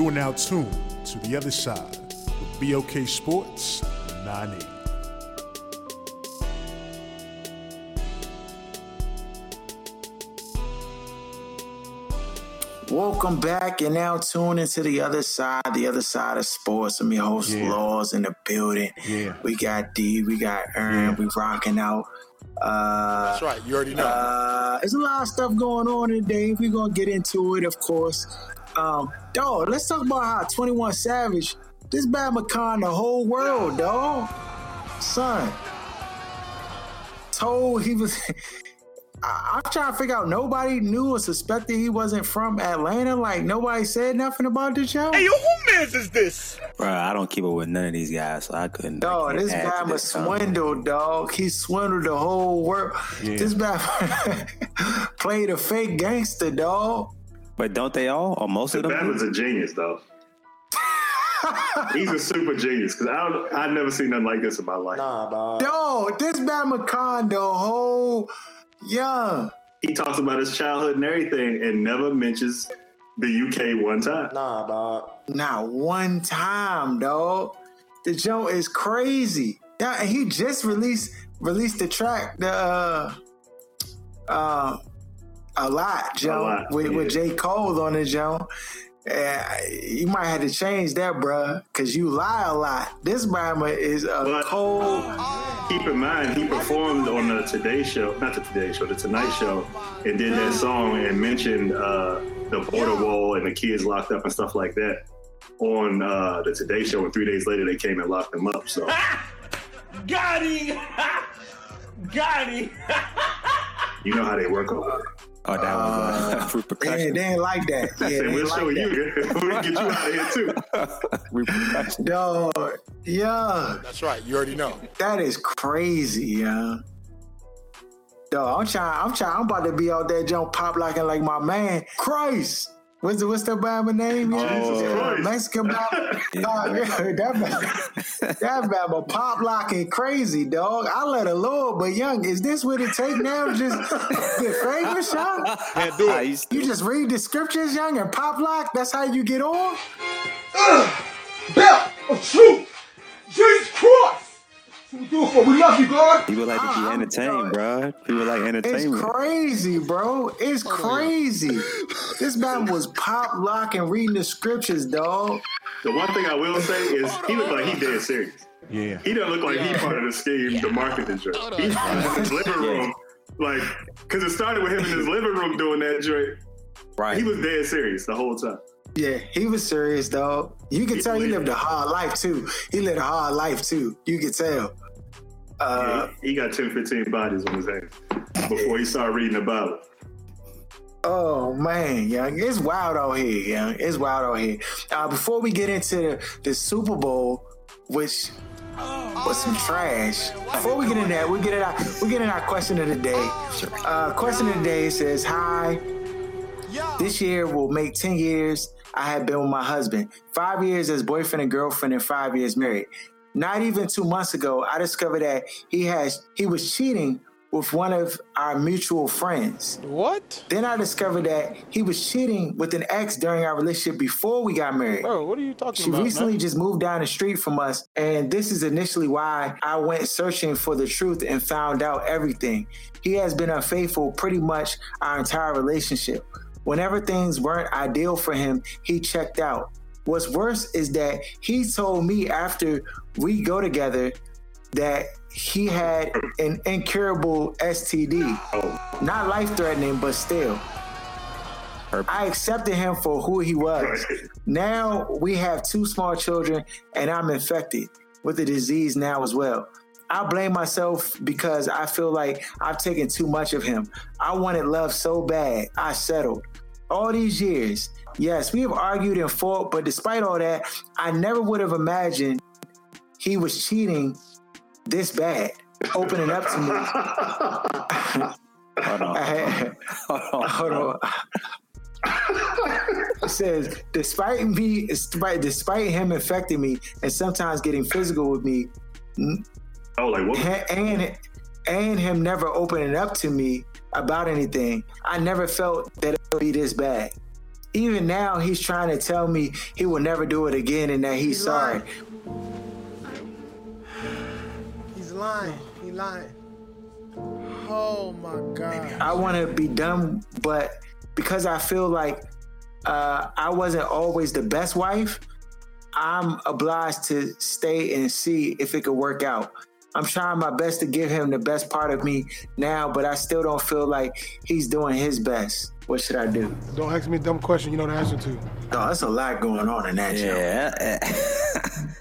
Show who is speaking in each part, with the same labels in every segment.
Speaker 1: You are now tuned to the other side with BOK Sports 98.
Speaker 2: Welcome back and now tune into the other side, the other side of sports. I'm your host,
Speaker 1: Yeah.
Speaker 2: Laws, in the building.
Speaker 1: Yeah.
Speaker 2: We got D, we got Ern,
Speaker 1: Yeah.
Speaker 2: we rocking out. Uh,
Speaker 3: That's right. You already know.
Speaker 2: uh, there's a lot of stuff going on today. We're gonna get into it, of course. Um, dog, let's talk about how 21 Savage, this bad McCon, the whole world, dog. Son. Told he was I, I'm trying to figure out nobody knew or suspected he wasn't from Atlanta. Like nobody said nothing about the show.
Speaker 3: hey, yo, who mans is this?
Speaker 4: Bro, I don't keep up with none of these guys, so I couldn't. I
Speaker 2: Dog,
Speaker 4: can't
Speaker 2: this
Speaker 4: add to
Speaker 2: guy was swindled, dog. He swindled the whole world.
Speaker 1: Yeah.
Speaker 2: This guy played a fake gangster, dog.
Speaker 4: But don't they all, or most of them?
Speaker 5: That was a genius, though. He's a super genius because I don't, I've never seen nothing like this in my life.
Speaker 3: Nah, dog.
Speaker 2: Yo, this bad McCon, the whole yeah.
Speaker 5: He talks about his childhood and everything, and never mentions the UK one time.
Speaker 3: Nah, dog.
Speaker 2: Not one time, dog. The joke is crazy. Yeah, and he just released released the track, the uh, uh a lot, Joe,
Speaker 5: Lot,
Speaker 2: with, with. J. Cole on it, Joe. Uh, you might have to change that, bruh, because you lie a lot. This Bama is a
Speaker 5: But-
Speaker 2: cold.
Speaker 5: Keep in mind, he performed on the Today Show, not the Today Show, the Tonight Show, and did that song and mentioned uh, the border wall and the kids locked up and stuff like that on uh, the Today Show. And three days later, they came and locked him up. So
Speaker 3: Got him. Got him.
Speaker 5: you know how they work over there.
Speaker 4: Oh, that was uh,
Speaker 2: They,
Speaker 4: repercussion.
Speaker 2: they ain't like that. Yeah, they
Speaker 5: said, we'll show
Speaker 2: that.
Speaker 5: you. we'll get you out of here too.
Speaker 4: repercussion.
Speaker 2: Dog, yeah.
Speaker 3: That's right. You already know.
Speaker 2: That is crazy, yeah. Dog, I'm trying. I'm trying. I'm about to be out there, jump pop locking like my man, Christ. What's the what's the Bama name? Yeah, oh,
Speaker 5: Jesus
Speaker 2: yeah,
Speaker 5: Christ.
Speaker 2: Mexican Bama. Dog, yeah, that Bama, that Bama pop locking crazy, dog. I let it load, but young, is this what it take now? Just the famous, young?
Speaker 3: Can't do it.
Speaker 2: You just read the scriptures, young, and pop lock. That's how you get on.
Speaker 6: belt of truth. For. We love you, God.
Speaker 4: people like to be entertained, bro. People like entertainment.
Speaker 2: It's crazy, bro. It's crazy. This man was pop locking, reading the scriptures, dog.
Speaker 5: The one thing I will say is he looked like he dead serious.
Speaker 1: Yeah.
Speaker 5: He doesn't look like he part of the scheme, the marketing joint. He's in his living room, like, because it started with him in his living room doing that joint.
Speaker 4: right.
Speaker 5: He was dead serious the whole time.
Speaker 2: Yeah, he was serious, dog. You could tell he lived a hard life too. He lived a hard life too. You could tell. Uh,
Speaker 5: he, he got 10, 15 bodies on his hands before he started reading the Bible.
Speaker 2: oh man, young, it's wild out here, young. It's wild out here. Uh, before we get into the, the Super Bowl, which was some trash. Before we get in that, we get in our we get in our question of the day. Uh, question of the day says, "Hi, this year will make ten years I have been with my husband. Five years as boyfriend and girlfriend, and five years married. Not even two months ago, I discovered that he has he was cheating with one of our mutual friends.
Speaker 3: What?
Speaker 2: Then I discovered that he was cheating with an ex during our relationship before we got married.
Speaker 3: Bro, what are you talking
Speaker 2: She
Speaker 3: about?
Speaker 2: She recently
Speaker 3: man?
Speaker 2: just moved down the street from us, and this is initially why I went searching for the truth and found out everything. He has been unfaithful pretty much our entire relationship. Whenever things weren't ideal for him, he checked out. What's worse is that he told me after we go together that he had an incurable STD. Not life threatening, but still. I accepted him for who he was. Now we have two small children, and I'm infected with the disease now as well. I blame myself because I feel like I've taken too much of him. I wanted love so bad. I settled. All these years, yes, we have argued and fought, but despite all that, I never would have imagined he was cheating this bad, opening up to me.
Speaker 4: Hold on.
Speaker 2: Had-
Speaker 4: Hold on.
Speaker 2: Hold on. it says, despite me, despite, despite him infecting me and sometimes getting physical with me,
Speaker 5: Oh, like what?
Speaker 2: and and him never opening up to me about anything, I never felt that it would be this bad. Even now, he's trying to tell me he will never do it again and that he's,
Speaker 6: He's
Speaker 2: sorry.
Speaker 6: lying. He's lying. He lying. Oh my God.
Speaker 2: I want to be done, but because I feel like uh, I wasn't always the best wife, I'm obliged to stay and see if it could work out. I'm trying my best to give him the best part of me now, but I still don't feel like he's doing his best. What should I do?
Speaker 6: Don't ask me a dumb question you know the answer to.
Speaker 2: No, that's a lot going on in that show.
Speaker 4: Yeah.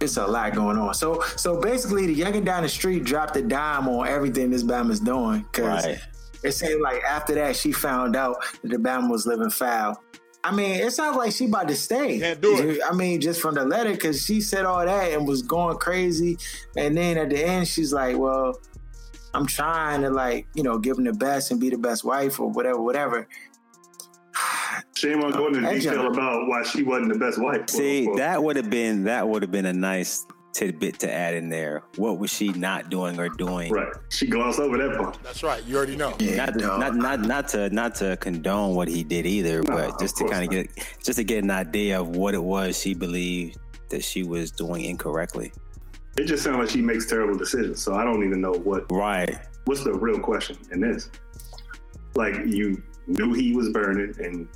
Speaker 2: It's a lot going on. So, so basically, the youngin down the street dropped a dime on everything this Bama's doing because
Speaker 4: Right.
Speaker 2: it seemed like after that she found out that the Bama was living foul. I mean, it sounds like she about to stay.
Speaker 6: Can't do it.
Speaker 2: I mean, just from the letter, because she said all that and was going crazy, and then at the end, she's like, "Well, I'm trying to like, you know, give him the best and be the best wife or whatever, whatever."
Speaker 5: Shame on going into detail about why she wasn't the best wife.
Speaker 4: See, that would have been that would have been a nice tidbit to add in there. What was she not doing or doing?
Speaker 5: right. She glossed over that part.
Speaker 3: That's right. You already know.
Speaker 2: Yeah,
Speaker 4: Not, to,
Speaker 2: dog.
Speaker 4: not not not to not to condone what he did either, but just to kind of get just to get an idea of what it was she believed that she was doing incorrectly.
Speaker 5: It just sounds like she makes terrible decisions. So I don't even know what
Speaker 4: Right.
Speaker 5: what's the real question in this. Like you knew he was burning and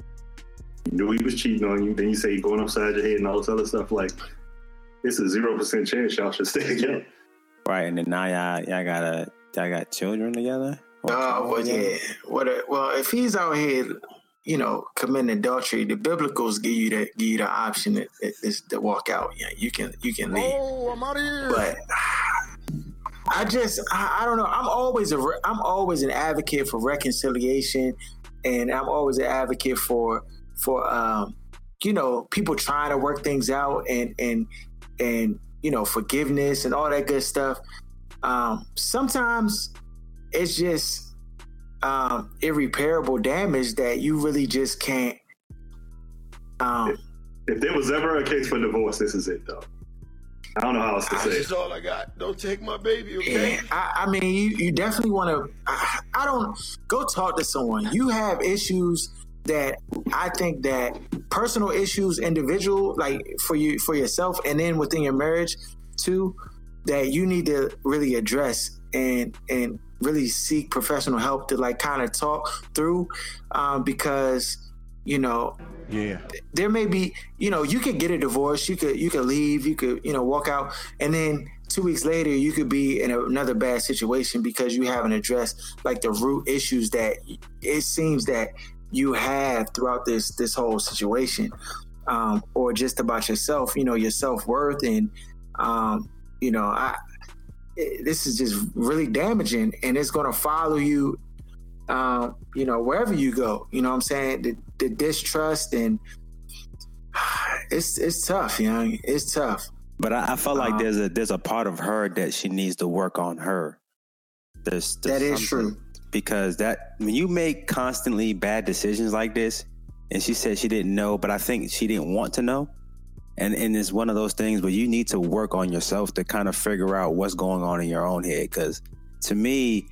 Speaker 5: you knew he was cheating on you. Then you say he going upside your head and all this other stuff. Like it's a zero percent chance y'all should stay together.
Speaker 4: Right. And then now y'all y'all got a y'all got children together.
Speaker 2: Oh,
Speaker 4: children
Speaker 2: well,
Speaker 4: together?
Speaker 2: yeah. What? A, well, if he's out here, you know, committing adultery, the biblicals give you that give you the option to, is to walk out. Yeah, you can you can leave.
Speaker 6: Oh, I'm out of here.
Speaker 2: But I just I, I don't know. I'm always a re- I'm always an advocate for reconciliation, and I'm always an advocate for for um you know people trying to work things out and and and you know forgiveness and all that good stuff. Um, sometimes it's just um, irreparable damage that you really just can't. Um,
Speaker 5: If there was ever a case for divorce, this is it though. I don't know how else to say it.
Speaker 6: That's all I got. Don't take my baby, okay?
Speaker 2: Yeah, I, I mean, you, you definitely want to. I, I don't go talk to someone. You have issues that I think that personal issues, individual, like for you for yourself, and then within your marriage too, that you need to really address and and really seek professional help to like kind of talk through, um, because you know
Speaker 3: Yeah.
Speaker 2: there may be you know you could get a divorce you could you could leave you could you know walk out and then two weeks later you could be in another bad situation because you haven't addressed like the root issues that it seems that you have throughout this this whole situation um, or just about yourself you know your self-worth and um, you know i this is just really damaging and it's going to follow you um, you know, wherever you go, you know what I'm saying? The, the distrust and it's it's tough, you know, it's tough.
Speaker 4: But I, I felt like
Speaker 2: Um,
Speaker 4: there's a there's a part of her that she needs to work on her. There's, there's
Speaker 2: That is true.
Speaker 4: Because that when you make constantly bad decisions like this, and she said she didn't know, but I think she didn't want to know. And and it's one of those things where you need to work on yourself to kind of figure out what's going on in your own head. Because to me,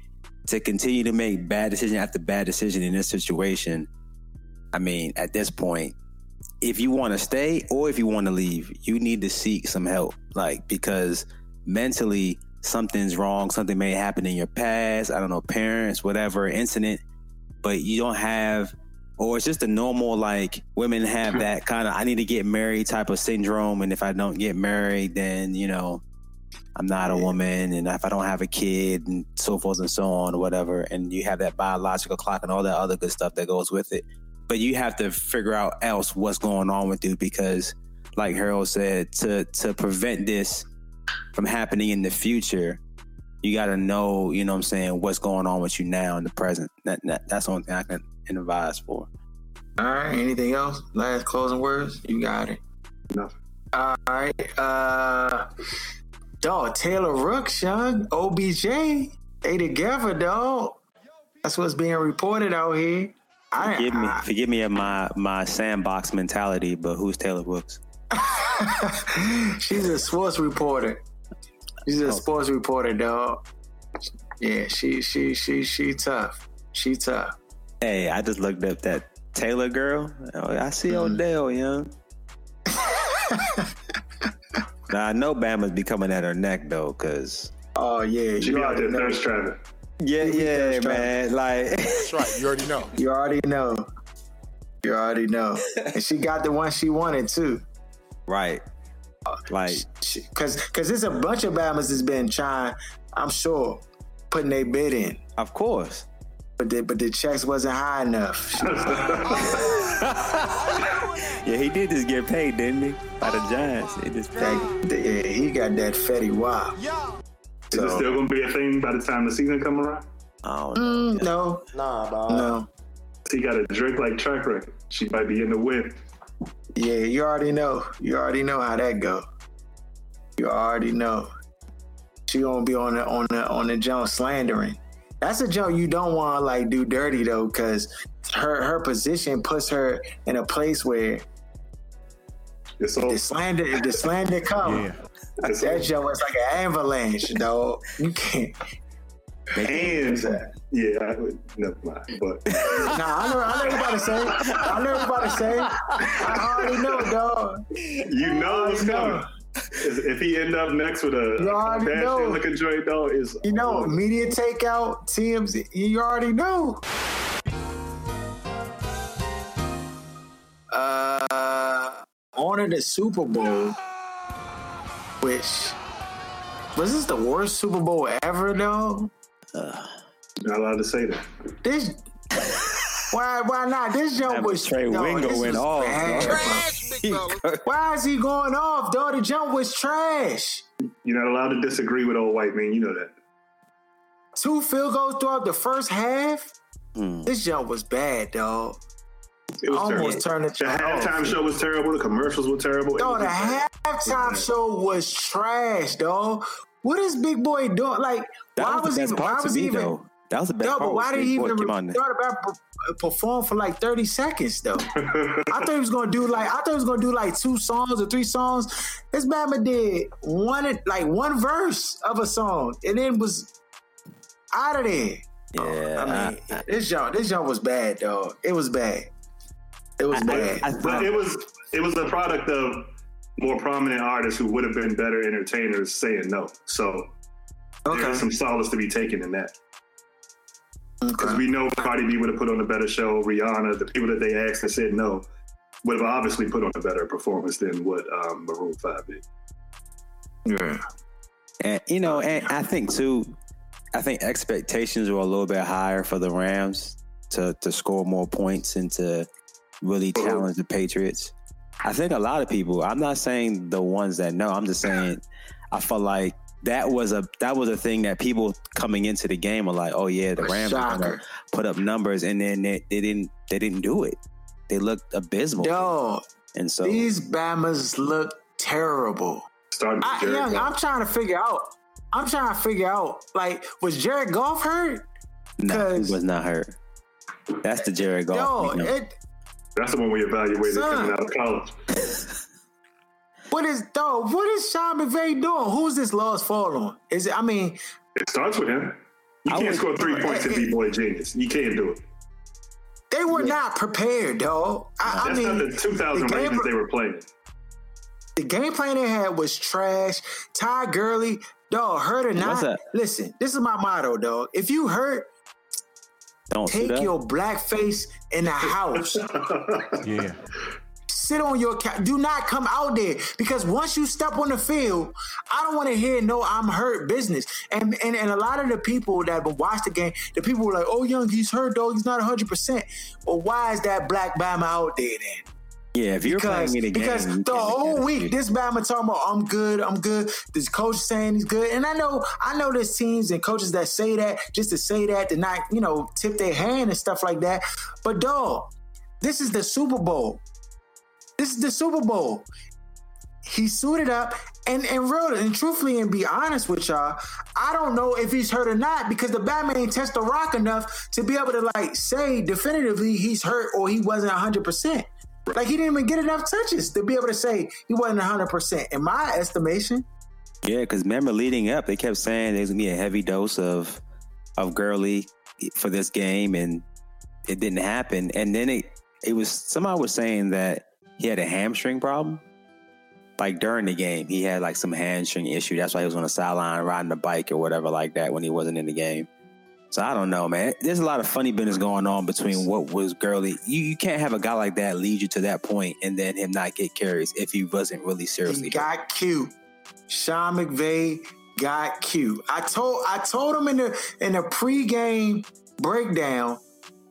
Speaker 4: to continue to make bad decision after bad decision in this situation, I mean, at this point, if you want to stay or if you want to leave, you need to seek some help. Like because mentally something's wrong, something may happen in your past, I don't know, parents, whatever, incident, but you don't have or it's just a normal like women have that kind of I need to get married type of syndrome and if I don't get married then, you know, I'm not a woman and if I don't have a kid and so forth and so on or whatever and you have that biological clock and all that other good stuff that goes with it. But you have to figure out else what's going on with you because like Harold said to to prevent this from happening in the future, you got to know, you know what I'm saying, what's going on with you now in the present. That, that That's the only thing I can advise for.
Speaker 2: All right. Anything else? Last closing words? You got it.
Speaker 5: Nothing.
Speaker 2: All right. Uh, dog, Taylor Rooks, young OBJ, they together, dog. That's what's being reported out here. I,
Speaker 4: Forgive me,
Speaker 2: I-
Speaker 4: forgive me of my my sandbox mentality, but who's Taylor Brooks?
Speaker 2: She's a sports reporter. She's a oh. sports reporter, dog. Yeah, she she she she tough. She tough.
Speaker 4: Hey, I just looked up that Taylor girl. Oh, I see mm. Odell, young. now I know Bama's be coming at her neck though, cause
Speaker 2: Oh yeah,
Speaker 5: She
Speaker 2: you
Speaker 5: be out
Speaker 2: already
Speaker 5: there
Speaker 2: know.
Speaker 5: thirst trapping.
Speaker 4: yeah, yeah,
Speaker 2: thirst trap.
Speaker 4: man. Like,
Speaker 1: That's right. You already know.
Speaker 2: You already know. You already know. and she got the one she wanted too.
Speaker 4: Right, like
Speaker 2: Cause cause there's a bunch of Bamas that's been trying, I'm sure, putting their bid in.
Speaker 4: of course.
Speaker 2: But the, but the checks wasn't high enough. She was like,
Speaker 4: Yeah, he did just get paid, didn't he? By the Giants. He just paid.
Speaker 2: that, yeah, he got that Fetty Wap.
Speaker 5: Is it still gonna be a thing by the time the season come around?
Speaker 4: I
Speaker 2: mm, no,
Speaker 3: Nah, dog.
Speaker 2: no.
Speaker 5: He got a Drake like track record. She might be in the win.
Speaker 2: Yeah, you already know. You already know how that go. You already know. She gonna be on the on the on the jump slandering. That's a joke you don't want to like do dirty though, because her her position puts her in a place where
Speaker 5: It's
Speaker 2: the slander if the slander come.
Speaker 1: Yeah.
Speaker 5: It's
Speaker 2: That joke is like an avalanche, dog. You can't.
Speaker 5: And yeah, I would, never mind. But
Speaker 2: Nah, I know, I know what about to say. I know what about to say. I already know, dog.
Speaker 5: you know what's
Speaker 2: I know.
Speaker 5: coming. If if he end up next with a
Speaker 2: You already
Speaker 5: bad
Speaker 2: know.
Speaker 5: shit looking joint, though, is
Speaker 2: You know, media takeout, TMZ, you already know. Uh, on to the Super Bowl, which was this the worst Super Bowl ever, though?
Speaker 5: Not allowed to say that.
Speaker 2: This, why, why not? This jump
Speaker 4: That
Speaker 2: was
Speaker 4: Trey
Speaker 2: no,
Speaker 4: Wingo went off,
Speaker 2: bad,
Speaker 4: bro.
Speaker 2: bro. Why is he going off, dog? The jump was trash.
Speaker 5: You're not allowed to disagree with old white man. You know that.
Speaker 2: Two field goals throughout the first half.
Speaker 4: Hmm.
Speaker 2: This jump was bad, dog.
Speaker 5: It was
Speaker 2: Almost
Speaker 5: terrible.
Speaker 2: turned the
Speaker 5: The halftime show was terrible. The commercials were terrible. It
Speaker 2: Dog, the
Speaker 5: just bad.
Speaker 2: halftime show was trash, dog. What is Big Boy doing? Like,
Speaker 4: That
Speaker 2: why
Speaker 4: was,
Speaker 2: was
Speaker 4: the
Speaker 2: he? Why
Speaker 4: part to
Speaker 2: was
Speaker 4: me,
Speaker 2: he even?
Speaker 4: though. That was the best
Speaker 2: No,
Speaker 4: part.
Speaker 2: but why did he even
Speaker 4: came
Speaker 2: start about uh, perform for like thirty seconds though? I thought he was gonna do like I thought he was gonna do like two songs or three songs. This Bama did one like one verse of a song and then was out of there.
Speaker 4: Yeah,
Speaker 2: I mean,
Speaker 4: I- I-
Speaker 2: this jump, this jump was bad, dog. It was bad. It was bad.
Speaker 4: I-
Speaker 5: But it was it was a product of more prominent artists who would have been better entertainers saying no. So
Speaker 2: okay.
Speaker 5: there's some solace to be taken in that. Because we know Cardi B would have put on a better show. Rihanna, the people that they asked and said no, would have obviously put on a better performance than what um, Maroon Five did.
Speaker 2: Yeah.
Speaker 4: And you know, and I think too, I think expectations were a little bit higher for the Rams to to score more points and to really challenge the Patriots. I think a lot of people. I'm not saying the ones that know. I'm just saying I felt like that was a that was a thing that people coming into the game are like, oh yeah, the
Speaker 2: A
Speaker 4: Rams are gonna put up numbers, and then they, they didn't they didn't do it. They looked abysmal,
Speaker 2: Dog,
Speaker 4: and so
Speaker 2: these Bamas look terrible. I, young, I'm trying to figure out. I'm trying to figure out. Like, was Jared Goff hurt?
Speaker 4: no, he was not hurt. That's the Jared Goff.
Speaker 2: Yo,
Speaker 4: we know.
Speaker 2: it.
Speaker 5: That's the one we evaluated
Speaker 2: Son.
Speaker 5: coming out of college.
Speaker 2: What is dog? What is Sean McVay doing? Who's this loss fall on? Is it? I mean,
Speaker 5: It starts with him. You
Speaker 4: I
Speaker 5: can't score three points and be boy genius. You can't do it.
Speaker 2: they were not prepared, dog. I, I mean,
Speaker 5: not the 2000
Speaker 2: the
Speaker 5: Ravens they were playing.
Speaker 2: the game plan they had was trash. Ty Gurley, dog, hurt or
Speaker 4: What's
Speaker 2: not. Listen, this is my motto, dog. If you hurt,
Speaker 4: Don't
Speaker 2: take your black face in the house.
Speaker 1: Yeah.
Speaker 2: Sit on your couch. Do not come out there because once you step on the field, I don't want to hear no I'm hurt business. And, and and a lot of the people that would watch the game, the people were like, "Oh, young, he's hurt, dog. He's not 100." percent Well, why is that black Bama out there then?
Speaker 4: Yeah, if you're
Speaker 2: because,
Speaker 4: playing me the
Speaker 2: because
Speaker 4: game, you
Speaker 2: the whole week this Bama talking about I'm good, I'm good. This coach saying he's good, and I know I know there's teams and coaches that say that just to say that to not you know tip their hand and stuff like that. But dog, this is the Super Bowl. This is the Super Bowl. He suited up and and real and truthfully and be honest with y'all, I don't know if he's hurt or not because the Batman touched the rock enough to be able to like say definitively he's hurt or he wasn't hundred percent. Like he didn't even get enough touches to be able to say he wasn't hundred percent. In my estimation,
Speaker 4: Yeah, because remember leading up, they kept saying there's gonna be a heavy dose of of Gurley for this game, and it didn't happen. And then it it was somebody was saying that he had a hamstring problem. Like during the game, he had like some hamstring issue. That's why he was on the sideline riding the bike or whatever like that when he wasn't in the game. So I don't know, man. There's a lot of funny business going on between what was Gurley. You, you can't have a guy like that lead you to that point and then him not get carries if he wasn't really seriously.
Speaker 2: he
Speaker 4: hurt.
Speaker 2: got cute. Sean McVay got cute. I told I told him in the in the pregame breakdown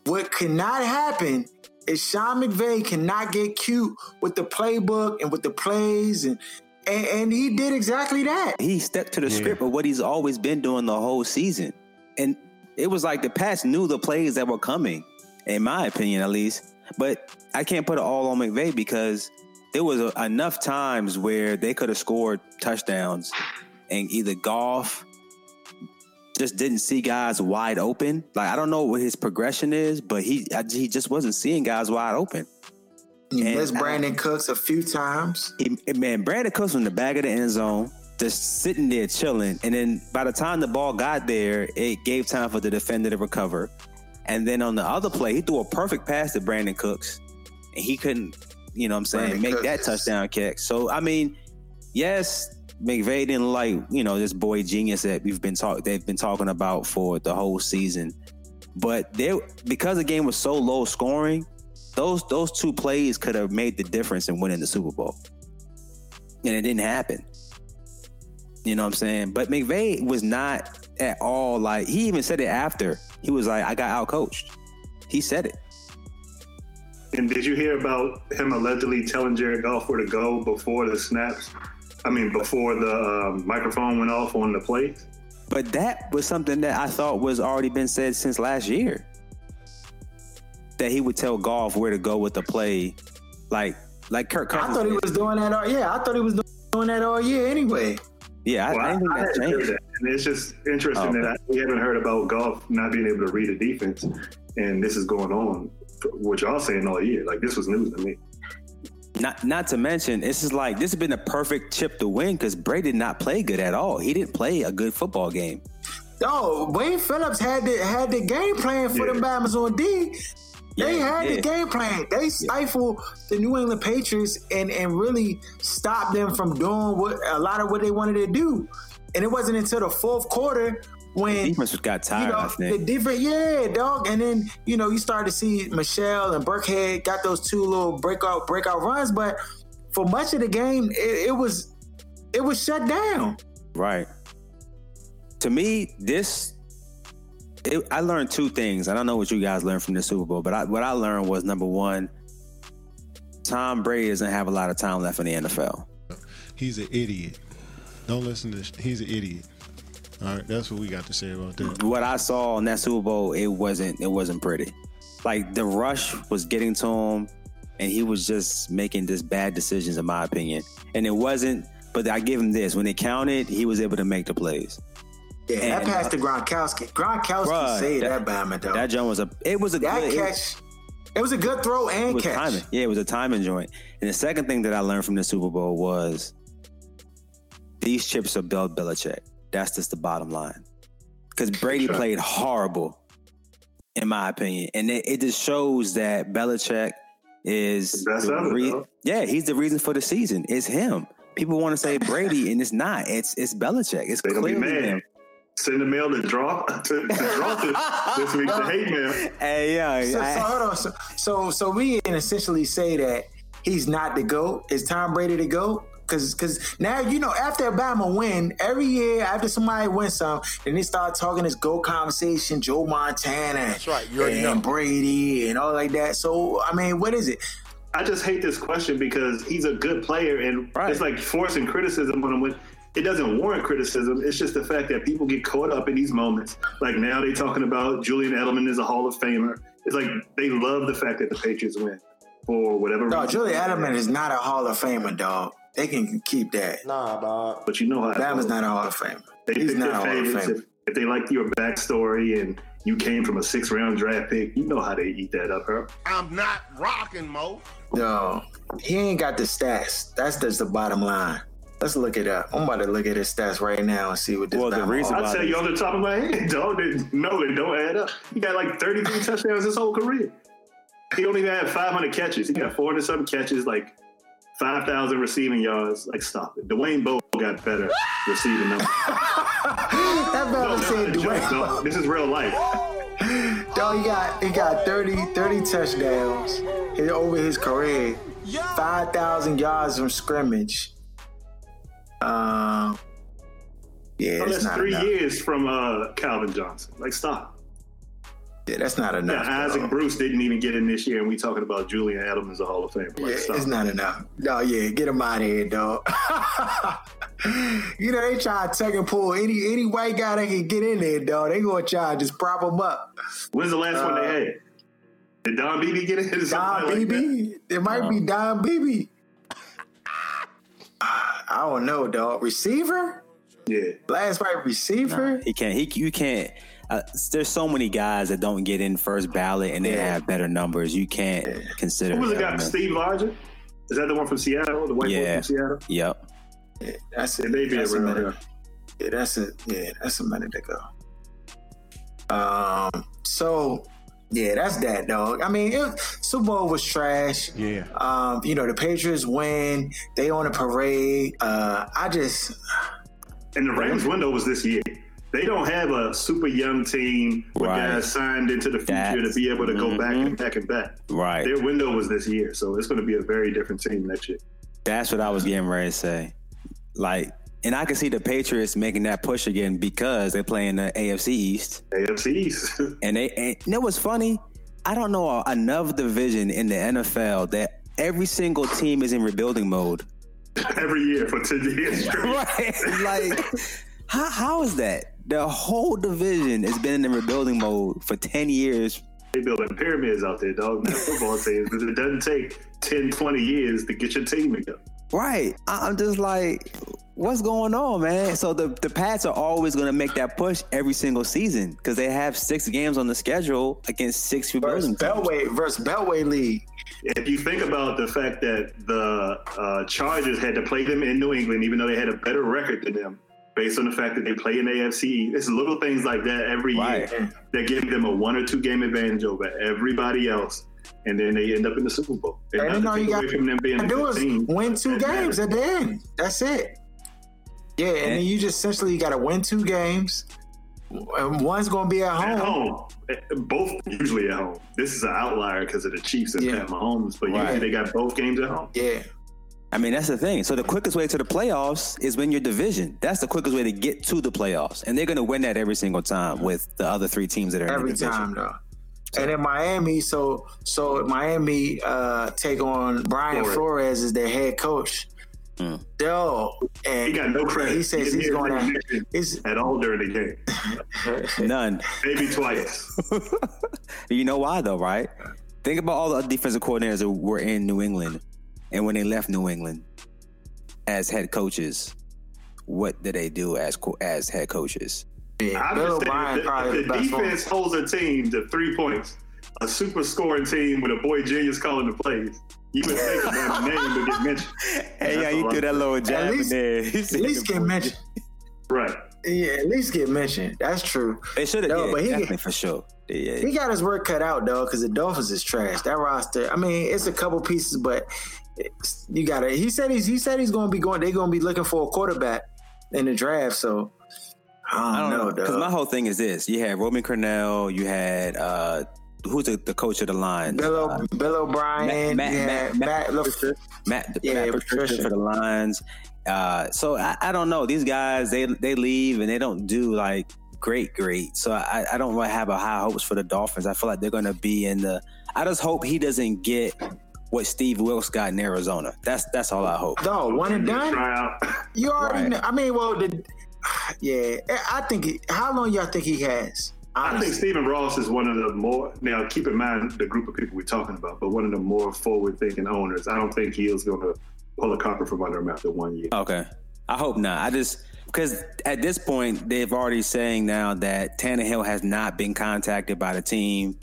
Speaker 2: what cannot happen is Sean McVay cannot get cute with the playbook and with the plays and and, and he did exactly that.
Speaker 4: he stuck to the script of what he's always been doing the whole season. And it was like the Pats knew the plays that were coming, in my opinion, at least. But I can't put it all on McVay because there was a, enough times where they could have scored touchdowns, and either Goff just didn't see guys wide open. Like I don't know what his progression is, but he I, he just wasn't seeing guys wide open.
Speaker 2: He
Speaker 4: And
Speaker 2: missed
Speaker 4: I-
Speaker 2: Brandin Cooks a few times.
Speaker 4: He, man, Brandin Cooks from the back of the end zone, just sitting there chilling. And then by the time the ball got there, it gave time for the defender to recover. And then on the other play, he threw a perfect pass to Brandin Cooks, and he couldn't, you know what I'm saying,
Speaker 2: Brandon
Speaker 4: make
Speaker 2: Cooks
Speaker 4: that touchdown kick. So, I mean, yes, McVay didn't like, you know, this boy genius that we've been talk they've been talking about for the whole season. But they because the game was so low scoring, those those two plays could have made the difference in winning the Super Bowl. And it didn't happen. You know what I'm saying? But McVay was not at all like he even said it after. He was like, I got out coached. He said it.
Speaker 5: And did you hear about him allegedly telling Jared Goff where to go before the snaps? I mean, before the um, microphone went off on the play?
Speaker 4: But that was something that I thought was already been said since last year. That he would tell Goff where to go with the play, like like Kirk
Speaker 2: I
Speaker 4: Cousins.
Speaker 2: thought he was doing that all yeah, I thought he was doing that all year anyway.
Speaker 4: yeah, I,
Speaker 5: Well,
Speaker 4: I
Speaker 5: I,
Speaker 4: didn't think
Speaker 5: I
Speaker 4: that
Speaker 5: hadn't
Speaker 4: changed.
Speaker 5: that. And it's just interesting
Speaker 4: Oh,
Speaker 5: that I, we haven't heard about Goff not being able to read a defense. And this is going on, what y'all saying all year. Like, this was news to me.
Speaker 4: Not not to mention, this is like this has been a perfect chip to win because Brady did not play good at all. He didn't play a good football game.
Speaker 2: Oh, Wade Phillips had the had the game plan for
Speaker 5: Yeah.
Speaker 2: the Bama's on D. They
Speaker 4: Yeah,
Speaker 2: had
Speaker 4: yeah.
Speaker 2: the game plan. They stifled the New England Patriots and and really stopped them from doing what a lot of what they wanted to do. And it wasn't until the fourth quarter when
Speaker 4: Defense just got
Speaker 2: you
Speaker 4: tired. I think.
Speaker 2: the different, yeah, dog. And then you know you started to see Michel and Burkhead got those two little breakout breakout runs, but for much of the game, it, it was it was shut down.
Speaker 4: Right. To me, this it, I learned two things. I don't know what you guys learned from the Super Bowl, but I, what I learned was number one, Tom Brady doesn't have a lot of time left in the NFL.
Speaker 1: He's an idiot. Don't listen to this. He's an idiot. All right, that's what we got to say about that.
Speaker 4: What I saw in that Super Bowl, it wasn't it wasn't pretty. Like the rush was getting to him, and he was just making just bad decisions, in my opinion. And it wasn't. But I give him this: when it counted, he was able to make the plays.
Speaker 2: Yeah, that
Speaker 4: And-
Speaker 2: pass to Gronkowski. Gronkowski
Speaker 4: Bruh,
Speaker 2: saved
Speaker 4: that-
Speaker 2: that, Bama dog.
Speaker 4: That jump was a. It was a
Speaker 2: That
Speaker 4: good. it-
Speaker 2: catch, it was a good throw
Speaker 4: It
Speaker 2: and
Speaker 4: was
Speaker 2: catch.
Speaker 4: timing. Yeah, it was a timing joint. And the second thing that I learned from the Super Bowl was these chips are Bill Belichick. That's just the bottom line. Because Brady
Speaker 5: Sure.
Speaker 4: played horrible, in my opinion, and it, it just shows that Belichick is
Speaker 5: That's
Speaker 4: the
Speaker 5: out it,
Speaker 4: yeah, he's the reason for the season. It's him. People want to say Brady, and it's not. It's it's Belichick. It's
Speaker 5: They're be
Speaker 4: clearly
Speaker 5: mad.
Speaker 4: him.
Speaker 5: Send a mail to draw to, to draw this, this week to hate mail.
Speaker 4: Hey, yeah,
Speaker 2: So, so hold on. So, so so we can essentially say that he's not the goat. Is Tom Brady the goat? Because because now you know after Alabama win every year after somebody wins some, then they start talking this go conversation. Joe Montana,
Speaker 3: That's right. You already
Speaker 2: and
Speaker 3: know.
Speaker 2: Brady and all like that. So I mean, what is it?
Speaker 5: I just hate this question because he's a good player, and
Speaker 4: Right.
Speaker 5: it's like forcing criticism on him when it doesn't warrant criticism. It's just the fact that people get caught up in these moments. Like now they're talking about Julian Edelman is a Hall of Famer. It's like they love the fact that the Patriots win for whatever
Speaker 2: No,
Speaker 5: reason.
Speaker 2: Julian Edelman is not a Hall of Famer, dog. They can keep that.
Speaker 3: Nah, dog.
Speaker 5: But you know how it
Speaker 2: Bama's not a Hall of Famer.
Speaker 5: They
Speaker 2: He's
Speaker 5: pick
Speaker 2: not a Hall of
Speaker 5: favorites.
Speaker 2: Famer.
Speaker 5: If, if they like your backstory and you came from a six round draft pick, you know how they eat that up, huh?
Speaker 7: I'm not rocking, Mo.
Speaker 2: No, he ain't got the stats. That's just the bottom line. Let's look it up. I'm about to look at his stats right now and see what this.
Speaker 4: Well, the reason-
Speaker 2: offense-
Speaker 5: I'll tell you on the top of my head, dog. They, no, it don't add up. He got like 33 touchdowns his whole career. He only had 500 catches. He got 400 something catches, like 5,000 receiving yards. Like, stop it. Dwayne Bowe got better receiving numbers.
Speaker 2: that
Speaker 5: No,
Speaker 2: Bama
Speaker 5: that's
Speaker 2: said
Speaker 5: not a joke,
Speaker 2: Dwayne.
Speaker 5: dog. This is real life.
Speaker 2: Dog, he got he got 30, 30 touchdowns over his career. Five thousand yards from scrimmage. Um, yeah,
Speaker 5: Oh, that's
Speaker 2: not
Speaker 5: three
Speaker 2: enough.
Speaker 5: years from uh, Calvin Johnson. Like, stop.
Speaker 2: Yeah, that's not enough.
Speaker 5: Yeah, Isaac. Bruce didn't even get in this year, and we talking about Julian Edelman's a Hall of Fame. Like,
Speaker 2: Yeah,
Speaker 5: stop.
Speaker 2: it's not enough. No, yeah, get him out of here, dog. you know they try to tuck and pull any any white guy that can get in there, dog. They gonna try to just prop him up.
Speaker 5: When's the last one they uh, had? Did Don Beebe get in?
Speaker 2: Don
Speaker 5: Somebody like?
Speaker 2: Beebe, it might be um, Don Beebe. I don't know, dog. Receiver,
Speaker 5: Yeah.
Speaker 2: last white receiver.
Speaker 4: He can't. He you can't. Uh, there's so many guys that don't get in first ballot and they
Speaker 2: Yeah.
Speaker 4: have better numbers. You can't consider.
Speaker 5: Who was the guy?
Speaker 4: Edelman.
Speaker 5: Steve Largent? Is that the one from Seattle? The white boy
Speaker 4: Yeah.
Speaker 5: from Seattle?
Speaker 4: Yep.
Speaker 2: Yeah, that's it.
Speaker 5: they be
Speaker 2: that's a
Speaker 5: around
Speaker 2: minute.
Speaker 5: here.
Speaker 2: Yeah, that's it. Yeah, that's a minute to go. Um. So, yeah, that's that, dog. I mean, it, Super Bowl was trash.
Speaker 1: Yeah.
Speaker 2: Um, you know, the Patriots win. They on a parade. Uh, I just,
Speaker 5: And the Rams window was this year. They don't have a super young team with
Speaker 4: Right.
Speaker 5: guys signed into the future
Speaker 4: That's-
Speaker 5: to be able to go back
Speaker 4: Mhm.
Speaker 5: and back and back.
Speaker 4: Right.
Speaker 5: Their window was this year, so it's going to be a very different team next year.
Speaker 4: That's what I was getting ready to say. Like, and I can see the Patriots making that push again because they're playing the AFC East.
Speaker 5: AFC East.
Speaker 4: And they and you know what's funny? I don't know another division in the NFL that every single team is in rebuilding mode.
Speaker 5: every year for 10 years.
Speaker 4: Right. like how how is that? The whole division has been in the rebuilding mode for 10 years.
Speaker 5: They building pyramids out there, dog. Not football teams. Because it doesn't take 10, 20 years to get your team together.
Speaker 4: Right. I- I'm just like, what's going on, man? So the, the Pats are always going to make that push every single season because they have six games on the schedule against six
Speaker 2: versus
Speaker 4: rebuilding teams.
Speaker 2: Beltway versus Beltway League.
Speaker 5: If you think about the fact that the uh, Chargers had to play them in New England, even though they had a better record than them, based on the fact that they play in AFC, it's little things like that every
Speaker 4: Right.
Speaker 5: year that give them a one or two game advantage over everybody else, and then they end up in the Super Bowl.
Speaker 2: And
Speaker 5: not
Speaker 2: then all you got
Speaker 5: from them being
Speaker 2: to do is
Speaker 5: team,
Speaker 2: win two games
Speaker 5: matters.
Speaker 2: at the end. That's it. Yeah, and,
Speaker 4: And-
Speaker 2: then you just essentially got to win two games. And One's going to be at
Speaker 5: At
Speaker 2: home.
Speaker 5: home, Eh, both usually at home. This is an outlier because of the Chiefs and
Speaker 2: Yeah.
Speaker 5: Pat Mahomes, but usually
Speaker 4: Right.
Speaker 5: they got both games at home.
Speaker 2: Yeah.
Speaker 4: I mean, that's the thing. So the quickest way to the playoffs is win your division. That's the quickest way to get to the playoffs. And they're going to win that every single time with the other three teams that are in
Speaker 2: every
Speaker 4: the division.
Speaker 2: time though. And in Miami, so so Miami uh take on Brian
Speaker 5: Flores.
Speaker 2: Flores as their head coach. Yo, and
Speaker 5: He got no credit.
Speaker 2: He says
Speaker 5: didn't
Speaker 2: he's going to.
Speaker 5: recognition
Speaker 2: He's,
Speaker 5: at all during the game.
Speaker 4: None.
Speaker 5: Maybe twice.
Speaker 4: You know why though, right? Think about all the defensive coordinators that were in New England, and when they left New England as head coaches, what did they do as co- as head coaches?
Speaker 2: yeah, Bill
Speaker 5: just
Speaker 2: O'Brien probably
Speaker 5: the,
Speaker 2: the
Speaker 5: if
Speaker 2: best
Speaker 5: the
Speaker 2: one.
Speaker 5: defense holds a team to three points, a super scoring team with a boy genius calling the plays, you would think that name would get mentioned.
Speaker 4: Hey, yeah, you
Speaker 5: all
Speaker 4: threw that little jab
Speaker 2: least-
Speaker 4: in there.
Speaker 2: At least get mentioned.
Speaker 5: Right.
Speaker 2: Yeah, at least get mentioned. That's true.
Speaker 4: They should have,
Speaker 2: No,
Speaker 4: yeah,
Speaker 2: but he-
Speaker 4: definitely for sure. Yeah,
Speaker 2: He got his work cut out though, because the Dolphins is trash. That roster. I mean, it's a couple pieces, but it's, you got it. He said he's he said he's going to be going. They're going to be looking for a quarterback in the draft. So I don't,
Speaker 4: I don't know because my whole thing is this: you had Romeo Crennel, you had uh, who's the, the coach of the Lions?
Speaker 2: Bill,
Speaker 4: Uh,
Speaker 2: Bill O'Brien,
Speaker 4: Matt- Matt- Matt-
Speaker 2: Matt, Lef-
Speaker 4: Matt,
Speaker 2: Yeah,
Speaker 4: Matt Patricia,
Speaker 2: Patricia.
Speaker 4: for the Lions. Uh, so I, I don't know. These guys, they they leave and they don't do like great, great. So I, I don't really have a high hopes for the Dolphins. I feel like they're going to be in the. I just hope he doesn't get what Steve Wilks got in Arizona. That's that's all I hope.
Speaker 2: Dog, one and done. You already
Speaker 4: Right.
Speaker 2: know. I mean, well, the, yeah. Eh, I think. He, how long y'all think he has?
Speaker 5: I think
Speaker 2: Honestly.
Speaker 5: Stephen Ross is one of the more now. Keep in mind the group of people we're talking about, but one of the more forward-thinking owners. I don't think he is going to pull a carpet from under him after one year.
Speaker 4: Okay. I hope not. I just because at this point they've already saying now that Tannehill has not been contacted by the team,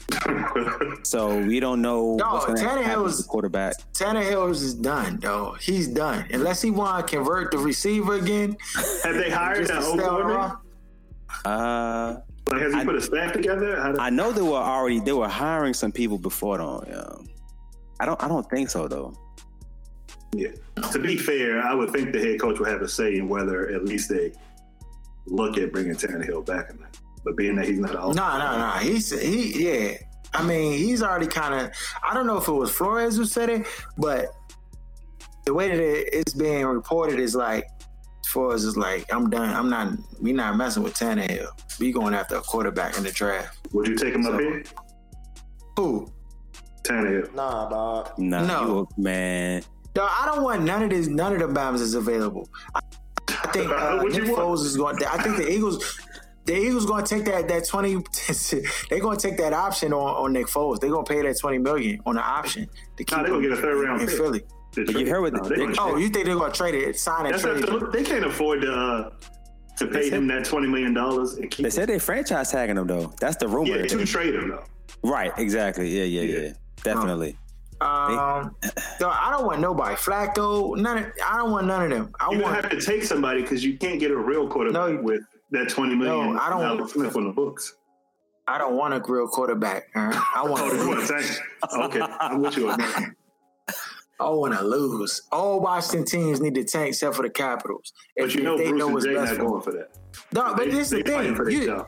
Speaker 4: so we don't know
Speaker 2: No,
Speaker 4: what's going to happen with the quarterback.
Speaker 2: Tannehill is done, though. He's done. Unless he want to convert the receiver again.
Speaker 5: Have they hired
Speaker 2: just
Speaker 5: an
Speaker 2: to
Speaker 5: O
Speaker 2: stay on
Speaker 5: coordinator?
Speaker 2: Raw.
Speaker 4: Uh,
Speaker 5: Like, has he
Speaker 4: I-
Speaker 5: put a staff together?
Speaker 4: I know they were already they were hiring some people before though. Yeah. I don't I don't think so though.
Speaker 5: Yeah. To be fair, I would think the head coach would have a say in whether at least they look at bringing Tannehill back or not. But being that he's not an
Speaker 2: No, no, no. He's he. Yeah. I mean, he's already kind of. I don't know if it was Flores who said it, but the way that it's being reported is like Flores is like, I'm done. I'm not. We not messing with Tannehill. We going after a quarterback in the draft.
Speaker 5: would you take him up here?
Speaker 2: Who?
Speaker 5: Tannehill.
Speaker 3: Nah, dog.
Speaker 4: Nah,
Speaker 2: No.
Speaker 4: you- man.
Speaker 2: No, I don't want none of this. None of the Bams is available. I, I think uh, Nick? Foles is going. I think the Eagles. The Eagles going to take that that twenty. they're going to take that option on, on Nick Foles. They're going to pay that twenty million on the option to keep
Speaker 5: Nah, they gonna
Speaker 2: him
Speaker 5: get a third round
Speaker 2: in
Speaker 5: pick.
Speaker 2: Philly.
Speaker 4: But you
Speaker 5: trade.
Speaker 4: heard what
Speaker 5: No, they
Speaker 4: they-
Speaker 2: Oh, you think they're going to trade it, sign and
Speaker 5: That's
Speaker 2: trade? it?
Speaker 5: they can't afford to uh, to pay him that twenty million dollars and keep
Speaker 4: They said they franchise tagging him though. That's the rumor.
Speaker 5: yeah to trade him though.
Speaker 4: Right, exactly. Yeah, yeah, yeah.
Speaker 5: Yeah.
Speaker 4: Definitely.
Speaker 2: Um, no, um, I don't want nobody. Flacco, none. Of, I don't want none of them. I
Speaker 5: You're gonna
Speaker 2: want.
Speaker 5: have to take somebody because you can't get a real quarterback
Speaker 2: No.
Speaker 5: with that twenty million.
Speaker 2: No, I don't-
Speaker 5: Alex Smith on the books.
Speaker 2: I don't want a real quarterback. all right? I want.
Speaker 5: Oh, you want to tank? Okay, I'm with you on that.
Speaker 2: I want to lose. All Washington teams need to tank except for the Capitals.
Speaker 5: But you know,
Speaker 2: if they
Speaker 5: Bruce
Speaker 2: know
Speaker 5: and
Speaker 2: what's
Speaker 5: Jay
Speaker 2: best
Speaker 5: not
Speaker 2: for
Speaker 5: going for that.
Speaker 2: No, but
Speaker 5: They-
Speaker 2: this is the thing.
Speaker 5: for
Speaker 2: You,
Speaker 5: job.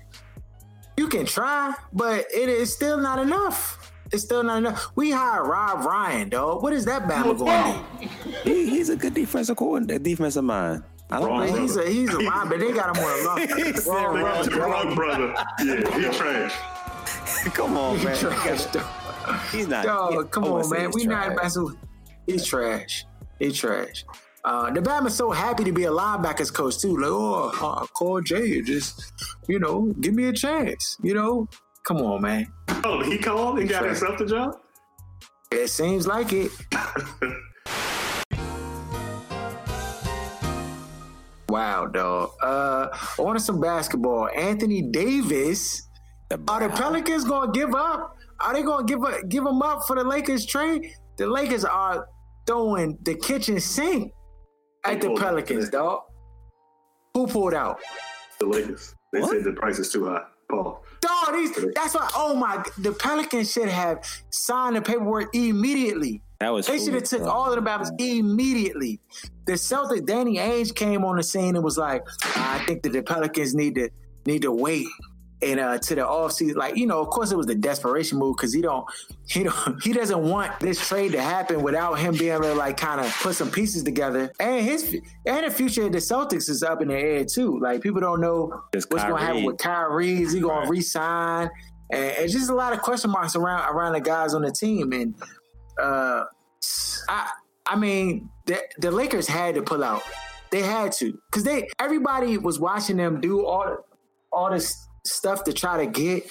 Speaker 2: you can try, but it is still not enough. It's still not enough. We hired Rob Ryan, dog. What is that Bama going to do?
Speaker 4: He, he's a good defensive coordinator, defensive mind. I don't
Speaker 5: Wrong
Speaker 4: think
Speaker 2: He's a he's a line, but they got him on a long.
Speaker 4: He said
Speaker 2: wrong,
Speaker 5: They
Speaker 2: wrong, wrong.
Speaker 5: wrong brother. Yeah, he trash.
Speaker 4: Come on,
Speaker 2: He
Speaker 4: man.
Speaker 2: trash, dog.
Speaker 4: He's not.
Speaker 2: Dog,
Speaker 4: yeah,
Speaker 2: come
Speaker 4: I
Speaker 2: on, man.
Speaker 4: he's
Speaker 2: We not
Speaker 4: trash.
Speaker 2: messing with. He's trash. He's trash. Uh, the Bama's so happy to be a linebackers coach too. Like, oh, uh, call Jay, just you know, give me a chance. You know, come on, man.
Speaker 5: Oh, he called and got
Speaker 2: Trash.
Speaker 5: himself the job.
Speaker 2: It seems like it. wow, dog. Uh, on to some basketball. Anthony Davis. Are the Pelicans gonna give up? Are they gonna give up, give them up for the Lakers trade? The Lakers are throwing the kitchen sink at the
Speaker 5: pulled out
Speaker 2: Pelicans,
Speaker 5: today.
Speaker 2: dog. Who pulled out?
Speaker 5: The Lakers. They
Speaker 4: What?
Speaker 5: said the price is too high. Paul.
Speaker 2: Dog, these, that's why. Oh my! The Pelicans should have signed the paperwork immediately.
Speaker 4: That was.
Speaker 2: They should have took all of the Bama's immediately. The Celtics, Danny Ainge came on the scene and was like, "I think that the Pelicans need to need to wait." And uh, to the offseason, like you know, of course, it was the desperation move because he don't, he don't, he doesn't want this trade to happen without him being able to like kind of put some pieces together. And his and the future of the Celtics is up in the air too. Like people don't know
Speaker 4: It's
Speaker 2: what's going to happen with Kyrie. Is he going
Speaker 4: Right.
Speaker 2: to resign? And it's just a lot of question marks around around the guys on the team. And uh, I I mean, the, the Lakers had to pull out. They had to because they everybody was watching them do all all this stuff to try to get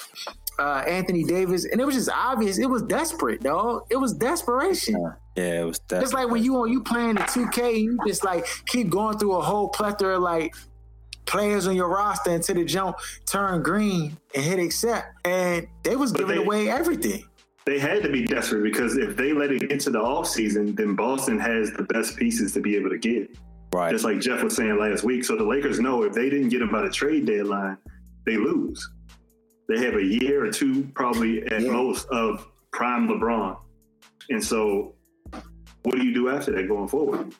Speaker 2: uh, Anthony Davis, and it was just obvious. It was desperate, dog. It was desperation.
Speaker 4: Yeah, it was. That,
Speaker 2: It's like when you on you playing the two K, you just like keep going through a whole plethora of like players on your roster until the jump turn green and hit accept, and they was
Speaker 5: But
Speaker 2: giving
Speaker 5: they-
Speaker 2: away everything.
Speaker 5: They had to be desperate because if they let it into the offseason, then Boston has the best pieces to be able to get.
Speaker 4: right.
Speaker 5: Just like Jeff was saying last week. So the Lakers know if they didn't get him by the trade deadline, they lose. They have a year or two, probably at
Speaker 2: Yeah.
Speaker 5: most, of prime LeBron. And so, what do you do after that going forward?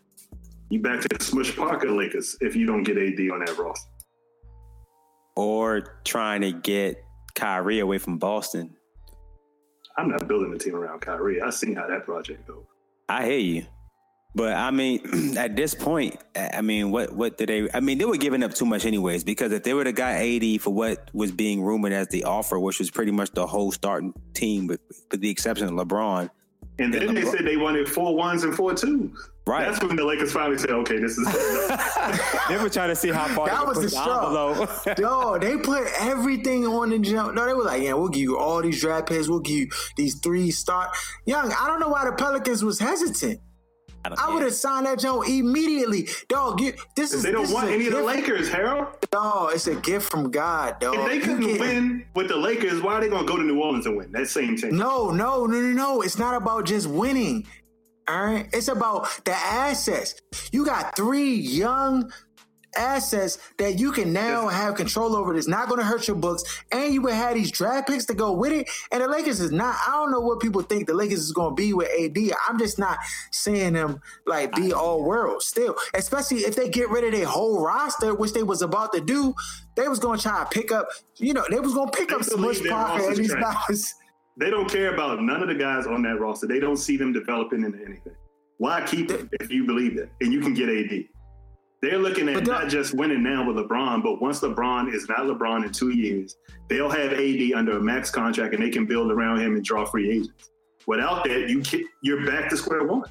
Speaker 5: You back to the Smush Parker Lakers if you don't get AD on that roster.
Speaker 4: or trying to get Kyrie away from Boston.
Speaker 5: I'm not building a team around Kyrie. I've seen how that project goes.
Speaker 4: I hear you. But I mean, at this point, I mean, what what did they? I mean, they were giving up too much, anyways. Because if they would have got AD for what was being rumored as the offer, which was pretty much the whole starting team, with, with the exception of LeBron,
Speaker 5: And then they said they wanted four ones and four twos.
Speaker 4: Right.
Speaker 5: That's when the Lakers finally said, "Okay, this is."
Speaker 4: they were trying to see how far
Speaker 2: That
Speaker 4: they
Speaker 2: was the
Speaker 4: push
Speaker 2: straw. Yo, they put everything on the jump. No, they were like, yeah, we'll give you all these draft picks. We'll give you these three star. Young, I don't know why the Pelicans was hesitant. I would have signed that jump immediately. Dog, you, this is
Speaker 5: they don't want any of the Lakers, Harold.
Speaker 2: No, it's a gift from God, dog.
Speaker 5: If they couldn't
Speaker 2: get-
Speaker 5: win with the Lakers, why are they going to go to New Orleans and win that same team?
Speaker 2: No, no, no, no, no. It's not about just winning. All right. It's about the assets. You got three young assets that you can now have control over. That's not going to hurt your books, and you would have these draft picks to go with it. And the Lakers is not. I don't know what people think the Lakers is going to be with AD. I'm just not seeing them like be all world still. Especially if they get rid of their whole roster, which they was about to do. They was going to try to pick up. You know, they was going to pick
Speaker 5: They
Speaker 2: up Smush
Speaker 5: their
Speaker 2: Parker and these guys.
Speaker 5: They don't care about none of the guys on that roster. They don't see them developing into anything. Why keep them if you believe that and you can get AD? They're looking at not just winning now with LeBron, but once LeBron is not LeBron in two years, they'll have AD under a max contract and they can build around him and draw free agents. Without that, you you're back to square one.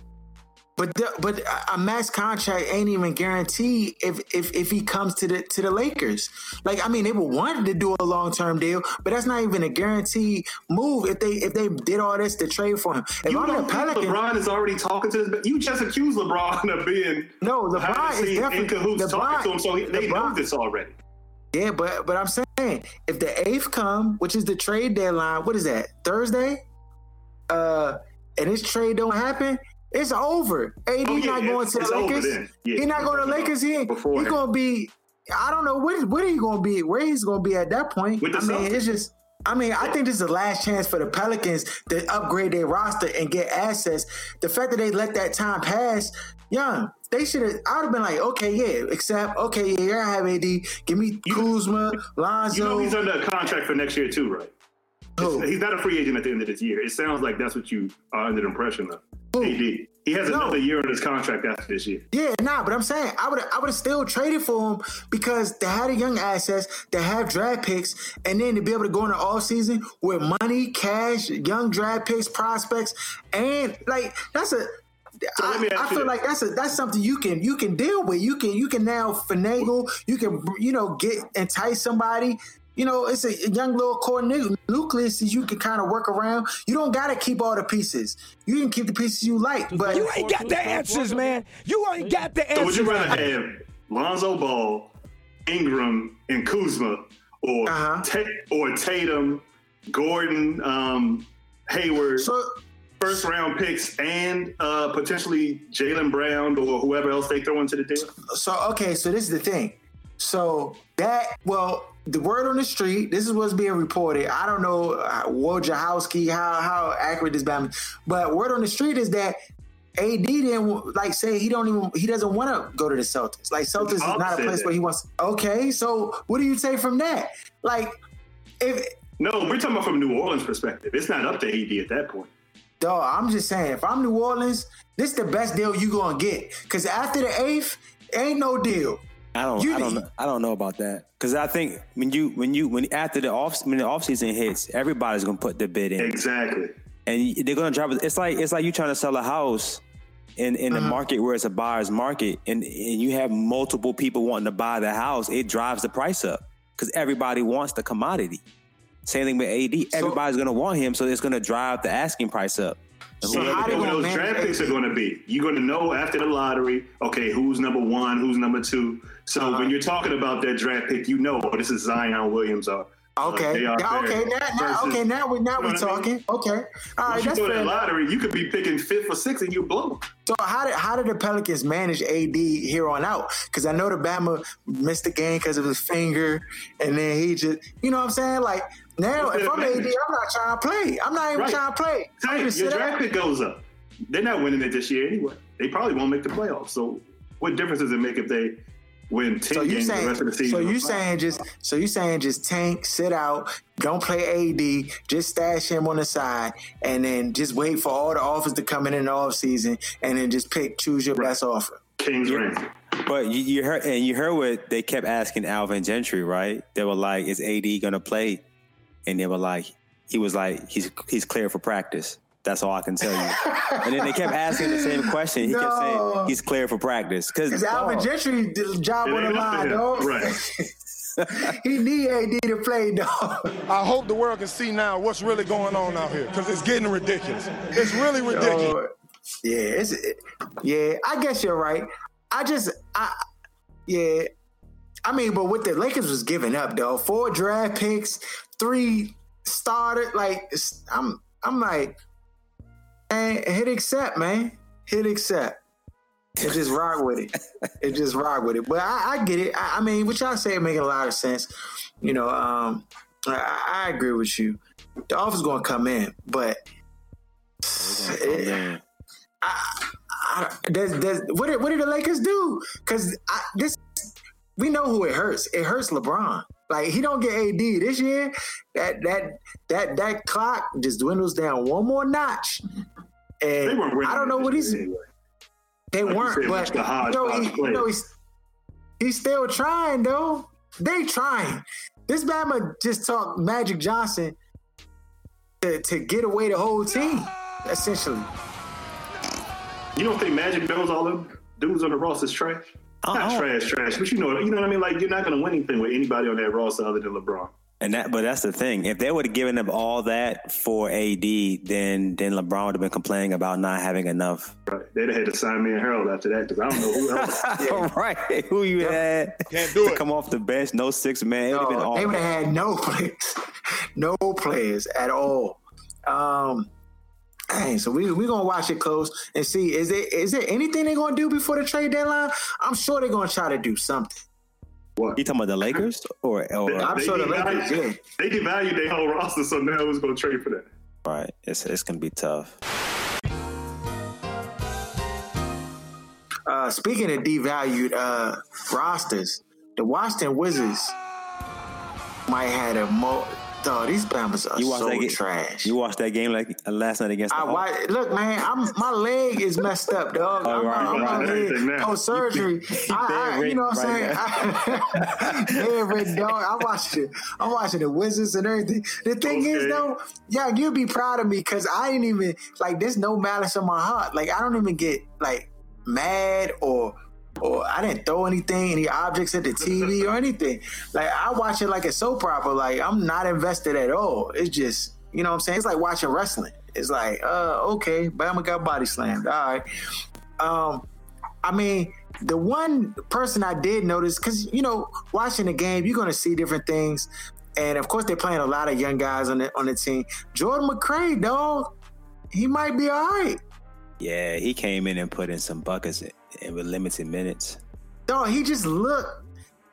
Speaker 2: But the, but a max contract ain't even guaranteed if if if he comes to the to the Lakers. Like I mean, they would want to do a long term deal, but that's not even a guaranteed move if they if they did all this to trade for him. If
Speaker 5: You
Speaker 2: I'm
Speaker 5: don't think LeBron is already talking to this, but you just accused LeBron of being
Speaker 2: no, LeBron is definitely
Speaker 5: in cahoots
Speaker 2: LeBron,
Speaker 5: talking to him, so he, they know this already.
Speaker 2: Yeah, but but I'm saying if the eighth come, which is the trade deadline, what is that Thursday? Uh, and this trade don't happen, it's over. AD
Speaker 5: Oh, yeah,
Speaker 2: not going to the Lakers.
Speaker 5: Yeah,
Speaker 2: he not going to the Lakers. He he gonna be. I don't know what what he gonna be. Where he's gonna be at that point. I mean,
Speaker 5: Celtics.
Speaker 2: it's just. I mean, I think this is the last chance for the Pelicans to upgrade their roster and get assets. The fact that they let that time pass, young, they should have. I would have been like, okay, yeah, except okay, yeah, I have AD. Give me Kuzma, Lonzo.
Speaker 5: You know he's under a contract for next year too, right?
Speaker 2: Who?
Speaker 5: He's not a free agent at the end of this year. It sounds like that's what you are under the impression of. AD. He has
Speaker 2: No.
Speaker 5: another year on his contract after this year.
Speaker 2: Yeah, nah, but I'm saying I would I would have still traded for him because they had a young assets, they have draft picks, and then to be able to go in the off season with money, cash, young draft picks, prospects, and like that's a.
Speaker 5: So
Speaker 2: I, I feel
Speaker 5: this.
Speaker 2: like that's a that's something you can you can deal with. You can you can now finagle. You can you know get entice somebody. You know, it's a young little core nu- nucleus that you can kind of work around. You don't got to keep all the pieces. You can keep the pieces you like, but
Speaker 8: You ain't got the answers, man. You ain't got the answers.
Speaker 5: So would you rather have Lonzo Ball, Ingram, and Kuzma, or
Speaker 2: Uh-huh.
Speaker 5: Ta- or Tatum, Gordon, um, Hayward,
Speaker 2: so
Speaker 5: first round picks, and uh, potentially Jaylen Brown or whoever else they throw into the deal?
Speaker 2: so okay, so this is the thing. So that well, the word on the street, this is what's being reported. I don't know uh, Wojciechowski, how how accurate this Batman, but word on the street is that AD didn't like say he don't even he doesn't want to go to the Celtics. Like Celtics is not a place where he wants. Okay, so what do you take from that? Like if
Speaker 5: No, we're talking about from New Orleans' perspective. It's not up to AD at that point.
Speaker 2: dog, I'm just saying if I'm New Orleans, this is the best deal you gonna get because after the eighth, ain't no deal.
Speaker 4: I don't.
Speaker 2: You
Speaker 4: I don't. Know, I don't know about that because I think when you when you when after the off when the off season hits, everybody's gonna put their bid in,
Speaker 5: Exactly.
Speaker 4: and they're gonna drop it. It's like it's like you trying to sell a house in in
Speaker 2: Uh-huh.
Speaker 4: the market where it's a buyer's market, and and you have multiple people wanting to buy the house. It drives the price up because everybody wants the commodity. Same thing with AD. Everybody's gonna want him, so it's gonna drive the asking price up.
Speaker 2: So how they
Speaker 4: goes-
Speaker 5: Where
Speaker 2: gonna
Speaker 5: those draft picks are going to be. You're going to know after the lottery, okay, who's number one, who's number two. So when you're talking about that draft pick, you know, oh, this is Zion Williams or uh,
Speaker 2: Okay,
Speaker 5: J.R.
Speaker 2: yeah, okay, now, now, okay, now we now
Speaker 5: You know
Speaker 2: we
Speaker 5: what I mean?
Speaker 2: talking. Okay, all right,
Speaker 5: Once you
Speaker 2: that's fair. enough.
Speaker 5: lottery, you could be picking fifth or sixth and you blow.
Speaker 2: So how did how did the Pelicans manage AD here on out? Because I know the Bama missed the game because of his finger, and then he just, you know what I'm saying? Like now,
Speaker 5: What's
Speaker 2: if I'm AD, I'm not trying to play. I'm not even
Speaker 5: Right.
Speaker 2: trying to play.
Speaker 5: Hey, your draft pick goes up. They're not winning it this year anyway. They probably won't make the playoffs. So what difference does it make if they win 10
Speaker 2: So you
Speaker 5: games the
Speaker 2: saying?
Speaker 5: rest of the season?
Speaker 2: So you saying just? So you saying just tank, sit out, don't play AD, just stash him on the side, and then just wait for all the offers to come in in the off season, and then just pick, choose your best offer.
Speaker 5: Kings Ramsey.
Speaker 4: But you, you heard and you heard what they kept asking Alvin Gentry, right? They were like, "Is AD gonna play?" And they were like, "He was like, he's he's clear for practice." That's all I can tell you. and then they kept asking the same question. He kept saying he's clear for practice because
Speaker 2: It's Alvin Gentry job
Speaker 5: It
Speaker 2: on the
Speaker 5: ain't up to
Speaker 2: line,
Speaker 5: him.
Speaker 2: dog.
Speaker 5: Right.
Speaker 2: he need AD to play, dog.
Speaker 6: I hope the world can see now what's really going on out here because it's getting ridiculous. It's really ridiculous.
Speaker 2: Oh, yeah, it's yeah. I guess you're right. I just, I, yeah. I mean, but what the Lakers was giving up, though, four draft picks, three started. Like, I'm, I'm like, man, hit accept, man, hit accept. And just rock with it. It just rock with it. But I, I get it. I, I mean, what y'all say making a lot of sense. You know, um, I, I agree with you. The offer's gonna come in, but I, does, what, did, what did the Lakers do? Because this, we know who it hurts. It hurts LeBron. Like he don't get AD this year. That that that that clock just dwindles down one more notch.
Speaker 5: They
Speaker 2: And
Speaker 5: weren't winning
Speaker 2: I don't know what he's.
Speaker 5: anyway.
Speaker 2: They
Speaker 5: Like
Speaker 2: weren't,
Speaker 5: said,
Speaker 2: but
Speaker 5: it's the
Speaker 2: you know, he, you know he's, he's still trying though. They trying. This Bama just talked Magic Johnson to, to get away the whole team, essentially.
Speaker 5: You don't think Magic knows all them dudes on the roster is trash?
Speaker 4: I
Speaker 5: Not
Speaker 4: don't-
Speaker 5: trash, trash, but you know, you know what I mean. Like you're not going to win anything with anybody on that roster other than LeBron.
Speaker 4: And that, but that's the thing. If they would have given up all that for AD, then then LeBron would have been complaining about not having enough.
Speaker 5: Right? They'd have had to sign me and Harold after that because I don't know who else.
Speaker 4: right? Who you had
Speaker 6: Can't do
Speaker 4: to
Speaker 6: it.
Speaker 4: come off the bench? No six man. It been
Speaker 2: No,
Speaker 4: all.
Speaker 2: they would have had no players, no players at all. Um, dang, so we we gonna watch it close and see is there is there anything they're gonna do before the trade deadline? I'm sure they're gonna try to do something.
Speaker 5: What?
Speaker 4: You talking about the Lakers or, or
Speaker 2: I'm
Speaker 5: They
Speaker 2: sure the
Speaker 5: devalued-
Speaker 2: Lakers, yeah.
Speaker 5: They devalued their whole roster, so now who's going to trade for that?
Speaker 4: right? It's it's gonna be tough.
Speaker 2: Uh, speaking of devalued uh, rosters, the Washington Wizards might have a mo. Dog, these Bama's are
Speaker 4: You watched
Speaker 2: so
Speaker 4: that game?
Speaker 2: trash.
Speaker 4: You watched that game like uh, last night against the
Speaker 2: I watch, look, man, I'm my leg is messed up, dog.
Speaker 4: Oh,
Speaker 2: I'm,
Speaker 4: right,
Speaker 2: I'm,
Speaker 4: right,
Speaker 2: I'm
Speaker 5: right.
Speaker 2: leg-
Speaker 5: Now.
Speaker 2: post surgery. I, I, you know what I'm saying?
Speaker 4: bedridden
Speaker 2: Bedridden, dog. I'm watching it. I'm watching the Wizards and everything. The thing is,
Speaker 5: Okay.
Speaker 2: though, yeah, you'll be proud of me because I didn't even like. There's no malice in my heart. Like I don't even get like mad or. Or I didn't throw anything, any objects at the TV or anything. Like I watch it like a soap opera. Like I'm not invested at all. It's just, you know what I'm saying? It's like watching wrestling. It's like, uh, okay, Bama got body slammed. All right. Um, I mean, the one person I did notice, because you know, watching the game, you're gonna see different things, and of course, they're playing a lot of young guys on the on the team. Jordan McCray, dog, he might be all right.
Speaker 4: Yeah, he came in and put in some buckets and with limited minutes.
Speaker 2: Dog, he just looked.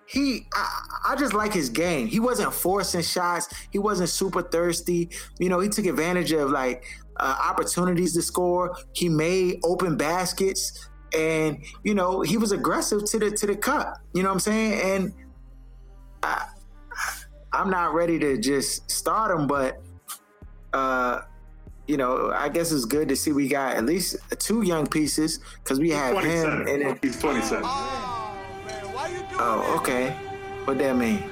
Speaker 2: He, I, I just like his game. He wasn't forcing shots. He wasn't super thirsty. You know, he took advantage of like uh, opportunities to score. He made open baskets, and you know, he was aggressive to the to the cup. You know what I'm saying? And I, I'm not ready to just start him, but uh, you know, I guess it's good to see we got at least two young pieces because we have him
Speaker 5: 27.
Speaker 2: and then
Speaker 5: He's 27.
Speaker 2: Oh, okay. What that mean?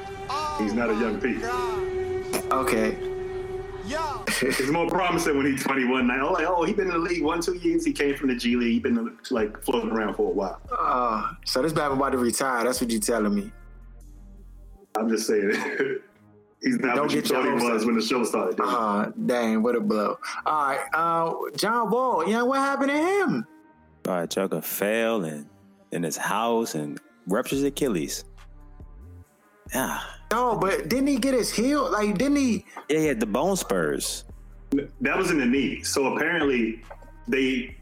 Speaker 5: He's not a young piece.
Speaker 2: Okay.
Speaker 5: It's more promising when he's 21 now. Like, oh, he's been in the league one, two years. He came from the G League. He's been like floating around for a while.
Speaker 2: Uh, so this bad about to retire. That's what you telling me.
Speaker 5: I'm just saying. he's not
Speaker 2: Don't
Speaker 5: what you
Speaker 2: get your
Speaker 5: thought he
Speaker 2: hopes
Speaker 5: was
Speaker 2: up.
Speaker 5: when the show started. dude.
Speaker 2: Uh, dang, what a blow. All right. Uh, John Wall. Yeah, what happened to him?
Speaker 4: All right, Chucker fell and in his house and ruptures Achilles. Yeah,
Speaker 2: No, but didn't he get his heel? Like, didn't he?
Speaker 4: yeah, he had the bone spurs.
Speaker 5: That was in the knee. So apparently, they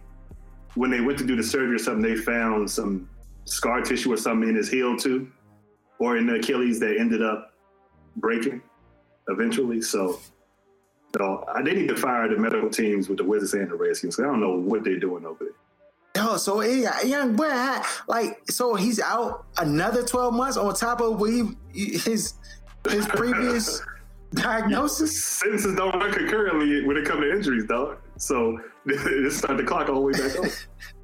Speaker 5: when they went to do the surgery or something, they found some scar tissue or something in his heel too, or in the Achilles that ended up breaking eventually. So, so I they need to fire the medical teams with the Wizards and the Redskins. I don't know what they're doing over there.
Speaker 2: Oh, so young boy, like, so he's out another twelve months on top of what he, his his previous diagnosis.
Speaker 5: Sentences don't run concurrently when it comes to injuries, dog. So let's start the clock all the way back up.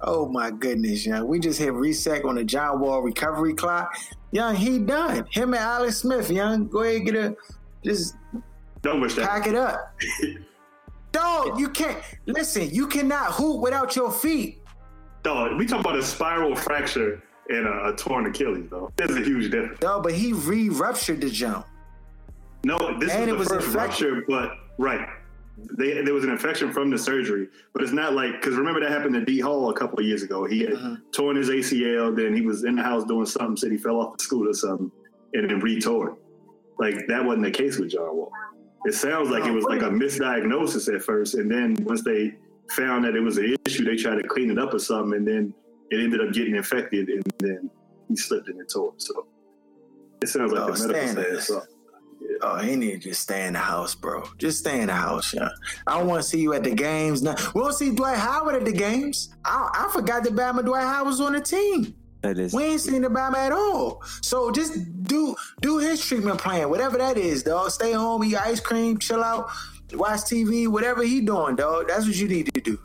Speaker 2: Oh my goodness, young. We just hit reset on the John Wall recovery clock. Young, he done. Him and Alex Smith, young. Go ahead, get a just
Speaker 5: Don't wish that.
Speaker 2: pack it up. Dog, you can't listen. You cannot hoop without your feet.
Speaker 5: Dog, we talk about a spiral fracture and a, a torn Achilles, though. There's a huge difference.
Speaker 2: Dog, but he re-ruptured the jump.
Speaker 5: No, this
Speaker 2: And
Speaker 5: is
Speaker 2: it
Speaker 5: the
Speaker 2: was
Speaker 5: first
Speaker 2: infected.
Speaker 5: rupture, but right. They, there was an infection from the surgery, but it's not like because remember that happened to D Hall a couple of years ago. He had
Speaker 2: Mm-hmm.
Speaker 5: torn his ACL, then he was in the house doing something, said he fell off the scooter or something, and then re-tore. Like that wasn't the case with John Wall. It sounds like it was like a misdiagnosis at first, and then once they found that it was an issue, they tried to clean it up or something, and then it ended up getting infected, and then he slipped and it tore. So it sounds like
Speaker 2: Oh,
Speaker 5: the medical
Speaker 2: stand
Speaker 5: so.
Speaker 2: Oh, he need to just stay in the house, bro. Just stay in the house, yeah. I don't want to see you at the games. Now, we don't see Dwight Howard at the games. I, I forgot that Bama Dwight Howard was on the team.
Speaker 4: That is
Speaker 2: We ain't seen the Bama at all. So just do do his treatment plan, whatever that is, dog. Stay home, eat ice cream, chill out, watch TV, whatever he doing, dog. That's what you need to do.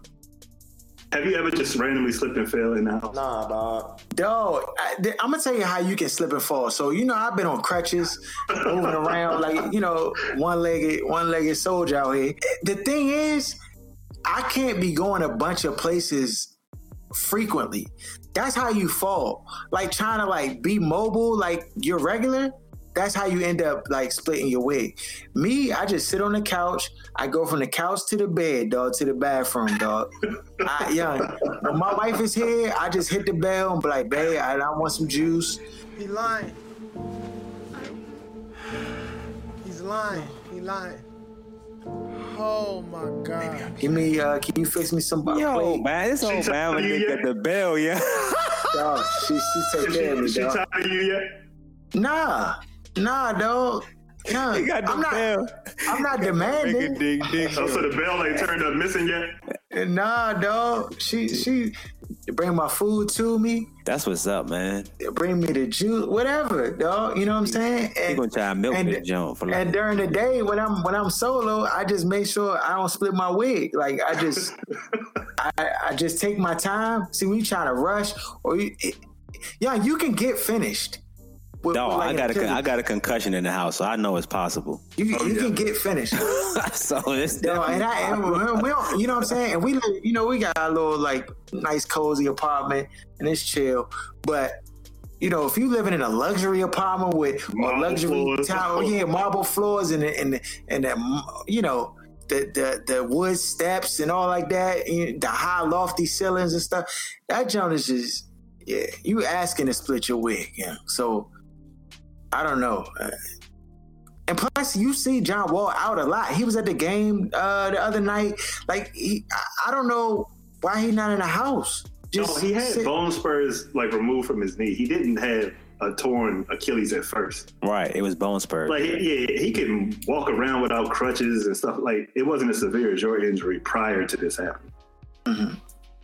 Speaker 5: Have you ever just randomly slipped and fell in the house?
Speaker 3: Nah, dog.
Speaker 2: Dog, I, am gonna tell you how you can slip and fall. So you know, I've been on crutches, moving around like you know, one legged, one legged soldier out here. The thing is, I can't be going a bunch of places frequently. That's how you fall. Like trying to like be mobile, like you're regular. That's how you end up like splitting your wig. Me, I just sit on the couch. I go from the couch to the bed, dog, to the bathroom, dog. I, yeah, when my wife is here, I just hit the bell and be like, babe, I, I want some juice.
Speaker 9: He lying. He's lying. He lying. Oh my god.
Speaker 2: Give me, uh, can you fix me some
Speaker 4: Yo,
Speaker 2: plate?
Speaker 4: man, this old man when they get the bell, yeah.
Speaker 2: Dog, she, she take care of me,
Speaker 5: She, she
Speaker 2: dog.
Speaker 5: tired of you yet?
Speaker 2: Nah, nah, dog. Nah,
Speaker 4: He got the
Speaker 2: I'm not,
Speaker 4: bell.
Speaker 2: I'm not demanding.
Speaker 4: Ding, ding.
Speaker 5: Oh, so the bell ain't turned up missing yet?
Speaker 2: Nah, dog. She she bring my food to me,
Speaker 4: That's what's up, man.
Speaker 2: bring me the juice, whatever, dog. You know what I'm saying?
Speaker 4: He
Speaker 2: And,
Speaker 4: gonna try milk
Speaker 2: and-
Speaker 4: this junk for like
Speaker 2: and during the day when I'm when I'm solo, I just make sure I don't split my wig. Like I just I, I just take my time. See, when you trying to rush or you, it, yeah, you can get finished. With,
Speaker 4: No,
Speaker 2: with like
Speaker 4: I got a
Speaker 2: Achilles.
Speaker 4: I got a concussion in the house, so I know it's possible.
Speaker 2: You, oh, you can get finished.
Speaker 4: so it's
Speaker 2: No, and I and we- we don't, you know what I'm saying? And we live, you know, we got a little like nice cozy apartment and it's chill. But you know, if you living in a luxury apartment with a
Speaker 5: Marble
Speaker 2: luxury
Speaker 5: floors.
Speaker 2: tower, yeah, marble floors and the- and the- and that you know the, the the wood steps and all like that, and the high lofty ceilings and stuff. That joint is just yeah. You asking to split your wig, yeah. So I don't know. And plus, you see John Wall out a lot. He was at the game uh, the other night. Like, he, I, I don't know why he not in the house.
Speaker 5: No,
Speaker 2: Just
Speaker 5: he had
Speaker 2: sit-
Speaker 5: bone spurs like removed from his knee. He didn't have a torn Achilles at first.
Speaker 4: right. It was bone spurs.
Speaker 5: Like, he, yeah, he can walk around without crutches and stuff. Like, it wasn't as severe as your injury prior to this happening.
Speaker 2: Mhm.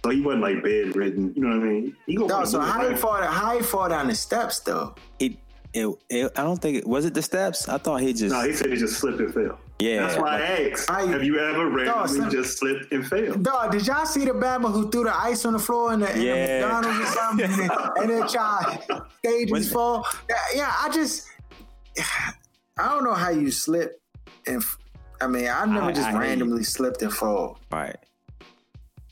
Speaker 5: So he wasn't like bedridden. You know what I mean? He gonna
Speaker 2: No,
Speaker 5: wanna
Speaker 2: so how he
Speaker 5: around.
Speaker 2: fall? How he fall down the steps though?
Speaker 4: He, it, it, I don't think it was it the steps. I thought he just
Speaker 5: No, he said he just slipped and fell.
Speaker 4: yeah.
Speaker 5: That's why I asked.
Speaker 2: I-
Speaker 5: have you ever randomly
Speaker 2: slip-
Speaker 5: just slipped and failed?
Speaker 2: Dog, did y'all see the Bama who threw the ice on the floor in the, in the McDonald's or something, and then, and then tried stages fall? Yeah, yeah, I just, I don't know how you slip and. I mean, I've never
Speaker 4: I-
Speaker 2: just
Speaker 4: I hear you.
Speaker 2: randomly slipped and fall.
Speaker 4: right.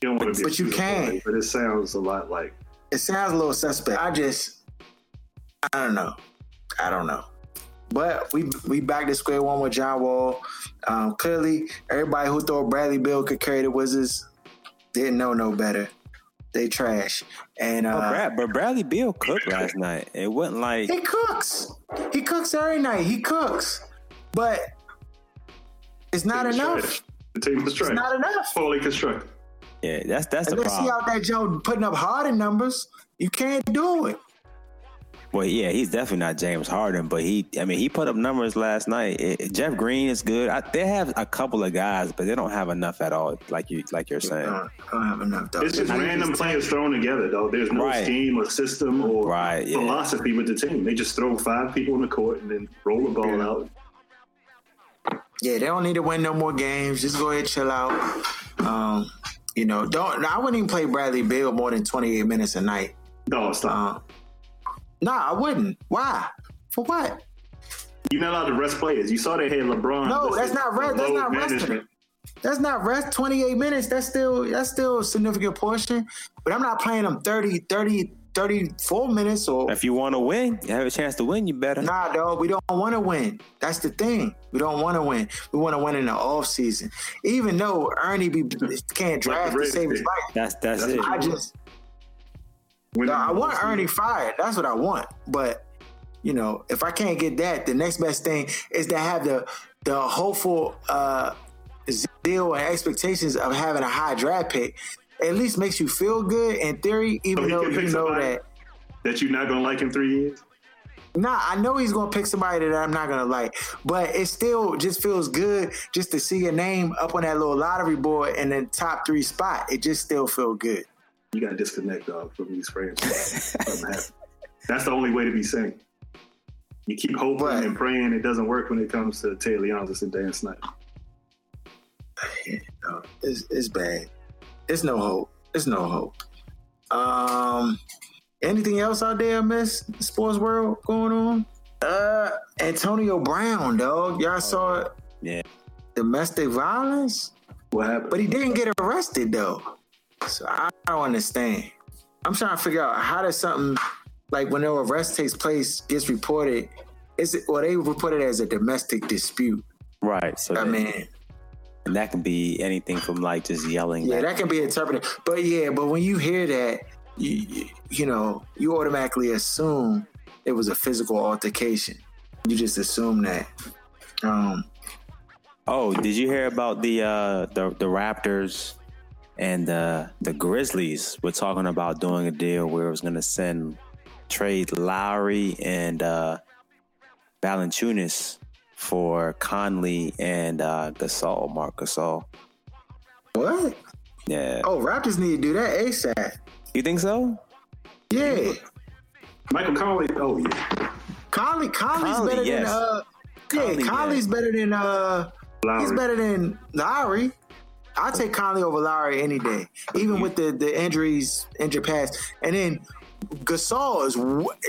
Speaker 5: You don't want to be,
Speaker 2: But you can.
Speaker 5: bully, But it sounds a lot like
Speaker 2: it sounds a little suspect. I just, I don't know, I don't know. But we we back to square one with John Wall. Um, clearly, everybody who thought Bradley Beal could carry the Wizards didn't know no better. They trash. And
Speaker 4: But,
Speaker 2: uh,
Speaker 4: Brad, but Bradley Beal cooked last night. It wasn't like
Speaker 2: he cooks. He cooks every night. He cooks, but it's not
Speaker 5: team
Speaker 2: enough.
Speaker 5: The team was
Speaker 2: It's not enough.
Speaker 5: Fully constructed.
Speaker 4: yeah. That's that's the
Speaker 2: Unless he
Speaker 4: problem.
Speaker 2: out there, Joe, putting up harder numbers, you can't do it.
Speaker 4: Well, yeah, he's definitely not James Harden, but he, I mean, he put up numbers last night. It- Jeff Green is good. I, they have a couple of guys, but they don't have enough at all, like you, like you're saying.
Speaker 2: I don't have enough. Though.
Speaker 5: It's just
Speaker 2: Now you
Speaker 5: random
Speaker 2: just-
Speaker 5: players thrown together, though. There's no
Speaker 4: Right.
Speaker 5: scheme or system or
Speaker 4: Right, yeah.
Speaker 5: philosophy with the team. They just throw five people on the court and then roll the ball out.
Speaker 2: Yeah, they don't need to win no more games. Just go ahead, chill out. Um, you know, don't. I wouldn't even play Bradley Beal more than twenty eight minutes a night.
Speaker 5: No, stop.
Speaker 2: Um, nah, I wouldn't. Why? For what?
Speaker 5: You're not allowed to rest players. You saw they had LeBron.
Speaker 2: No, that's not
Speaker 5: for
Speaker 2: rest. That's not resting.
Speaker 5: management.
Speaker 2: That's not rest. 28 minutes. That's still that's still a significant portion. But I'm not playing them 30, 30, 34 minutes or
Speaker 4: If you want to win, you have a chance to win. You better.
Speaker 2: Nah, dog, we don't want to win. That's the thing. We don't want to win. We want to win in the off season. Even though Ernie be, can't draft to save his life.
Speaker 4: That's that's, it.
Speaker 2: I just
Speaker 5: When
Speaker 2: I want Ernie fired. That's what I want. But you know, if I can't get that, the next best thing is to have the the hopeful uh, zeal and expectations of having a high draft pick. At least makes you feel good in theory, even
Speaker 5: he
Speaker 2: though you know that.
Speaker 5: that you're not gonna like in three years.
Speaker 2: Nah, I know he's gonna pick somebody that I'm not gonna like, but it still just feels good just to see your name up on that little lottery board in the top three spot. It just still feel good.
Speaker 5: You gotta disconnect dog from these friends. That's the only way to be sane. You keep hoping
Speaker 2: But-
Speaker 5: and praying it doesn't work when it comes to Taylor Leonsis and Dan Snyder.
Speaker 2: No, it's, it's bad. It's no hope. It's no hope. Um, anything else out there, Miss Sports World going on? Uh, Antonio Brown, dog. Y'all saw it.
Speaker 4: Yeah.
Speaker 2: Domestic violence,
Speaker 5: What happened?
Speaker 2: but he didn't get arrested though. So I don't understand. I'm trying to figure out how does something like when no arrest takes place gets reported. Is it well they report it as a domestic dispute?
Speaker 4: Right. So
Speaker 2: I
Speaker 4: that,
Speaker 2: mean,
Speaker 4: and that can be anything from like just yelling.
Speaker 2: Yeah, that can be interpreted. But yeah, but when you hear that, you you, you know, you automatically assume it was a physical altercation. You just assume that. Um,
Speaker 4: Oh, did you hear about the uh the the Raptors and uh the Grizzlies were talking about doing a deal where it was gonna send trade Lowry and uh Valanciunas for Conley and uh Gasol, Marc Gasol.
Speaker 2: what?
Speaker 4: Yeah.
Speaker 2: Oh, Raptors need to do that ASAP.
Speaker 4: You think so?
Speaker 2: Yeah,
Speaker 5: Michael Conley. Oh yeah,
Speaker 2: Conley, Conley's
Speaker 4: Conley,
Speaker 2: better
Speaker 4: yes.
Speaker 2: than uh.
Speaker 4: Conley,
Speaker 2: yeah, Conley's better than uh. He's better than Lowry. I take Conley over Lowry any day, even with the the injuries, injured past. And then Gasol is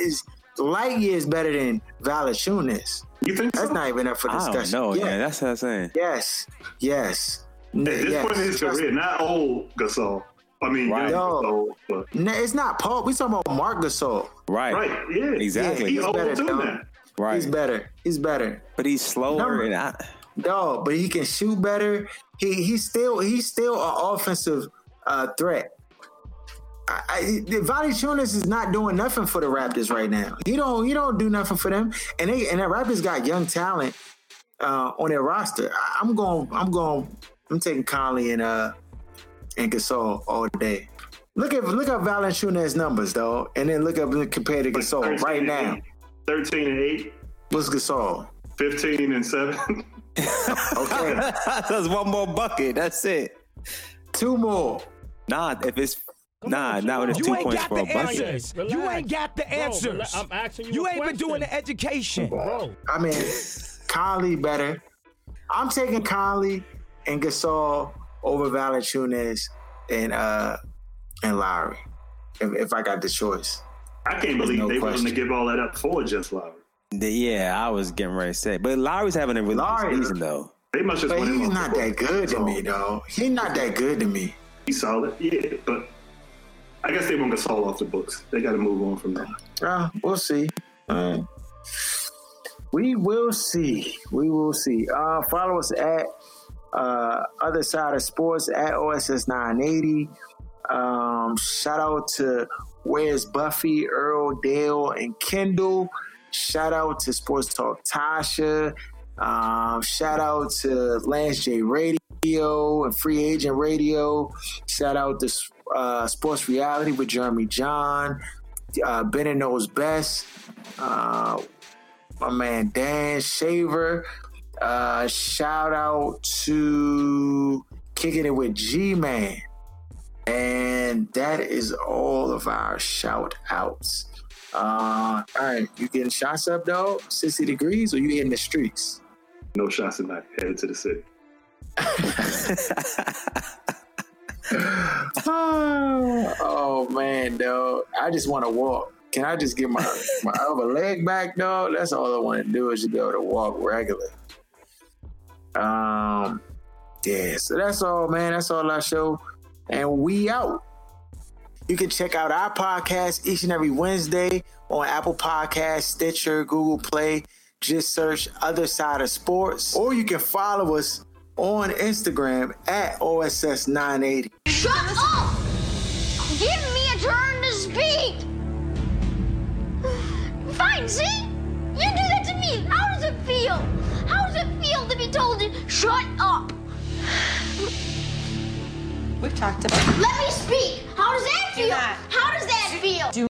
Speaker 2: is light years better than Valanciunas.
Speaker 5: You think
Speaker 2: That's
Speaker 5: so?
Speaker 2: not even up for discussion.
Speaker 4: don't.
Speaker 2: Yeah.
Speaker 4: Yeah, that's what I'm saying.
Speaker 2: Yes, yes.
Speaker 5: At this
Speaker 2: yes.
Speaker 5: point in his career, not old Gasol. I mean,
Speaker 4: Right.
Speaker 5: young
Speaker 2: No.
Speaker 5: Gasol, but
Speaker 2: No, it's not Pau. We talking about Marc Gasol.
Speaker 4: Right.
Speaker 5: right, yeah,
Speaker 4: Exactly.
Speaker 5: He's
Speaker 2: He's better,
Speaker 5: too
Speaker 2: though.
Speaker 4: Right.
Speaker 2: He's better. He's better.
Speaker 4: But he's slower
Speaker 2: Number-
Speaker 4: and I,
Speaker 2: No, but he can shoot better. He he's still he's still an offensive uh, threat. I, I, Valanciunas is not doing nothing for the Raptors right now. He don't he don't do nothing for them. And they and the Raptors got young talent uh, on their roster. I, I'm going I'm going I'm taking Conley and uh and Gasol all day. Look at look at Valanciunas numbers though, and then look up compared to Gasol right now.
Speaker 5: 13 and 8,
Speaker 2: What's Gasol?
Speaker 5: 15 and 7.
Speaker 2: Okay,
Speaker 4: that's one more bucket. That's it.
Speaker 2: two more.
Speaker 4: Nah, if it's nah,
Speaker 3: on,
Speaker 4: not when it's two
Speaker 8: ain't
Speaker 4: points for a bucket.
Speaker 8: answers. You ain't got the
Speaker 3: Bro,
Speaker 8: answers.
Speaker 3: rela- I'm asking you
Speaker 8: You
Speaker 3: a
Speaker 8: ain't been doing the education.
Speaker 3: Bro,
Speaker 2: I mean, Conley better. I'm taking Conley and Gasol over Valanciunas and uh and Lowry. If, if I got the choice,
Speaker 5: I can't believe
Speaker 2: no
Speaker 5: they willing to give all that up for just Lowry.
Speaker 4: The- Yeah, I was getting ready to say, but Lowry's having a really
Speaker 2: Lowry-
Speaker 4: good season though.
Speaker 5: They must just
Speaker 2: but he's not that good to me, though. He's not that good to me.
Speaker 5: He's solid, yeah, but I guess they want Gasol off the books. They got to move on from that.
Speaker 2: Uh, we'll see. Uh, we will see. We will see. Uh, follow us at uh, Other Side of Sports at OSS 980. Um, shout out to Where's Buffy, Earl, Dale, and Kendall. Shout out to Sports Talk Tasha. Um, shout out to Lance J Radio and Free Agent Radio. Shout out to uh, Sports Reality with Jeremy John. Uh, Bennett knows best. Uh, my man Dan Shaver. Uh, shout out to Kicking It with G Man. And that is all of our shout outs. Uh, all right, you getting shots up, though? 60 degrees, or you hitting the streets?
Speaker 5: No shots tonight. Headed to the city.
Speaker 2: oh man, dog. I just want to walk. Can I just get my, my other leg back, dog? That's all I want to do is just be able to walk regular. Um, Yeah, so that's all, man. That's all our show. And we out. You can check out our podcast each and every Wednesday on Apple Podcasts, Stitcher, Google Play. Just search Other Side of Sports. Or you can follow us on Instagram at OSS980.
Speaker 10: Shut up! Give me a turn to speak! Fine, see? You do that to me. How does it feel? How does it feel to be told to shut up?
Speaker 11: We've talked about
Speaker 10: Let me speak. How does that
Speaker 11: Do
Speaker 10: feel?
Speaker 11: not.
Speaker 10: How does that feel?
Speaker 11: Do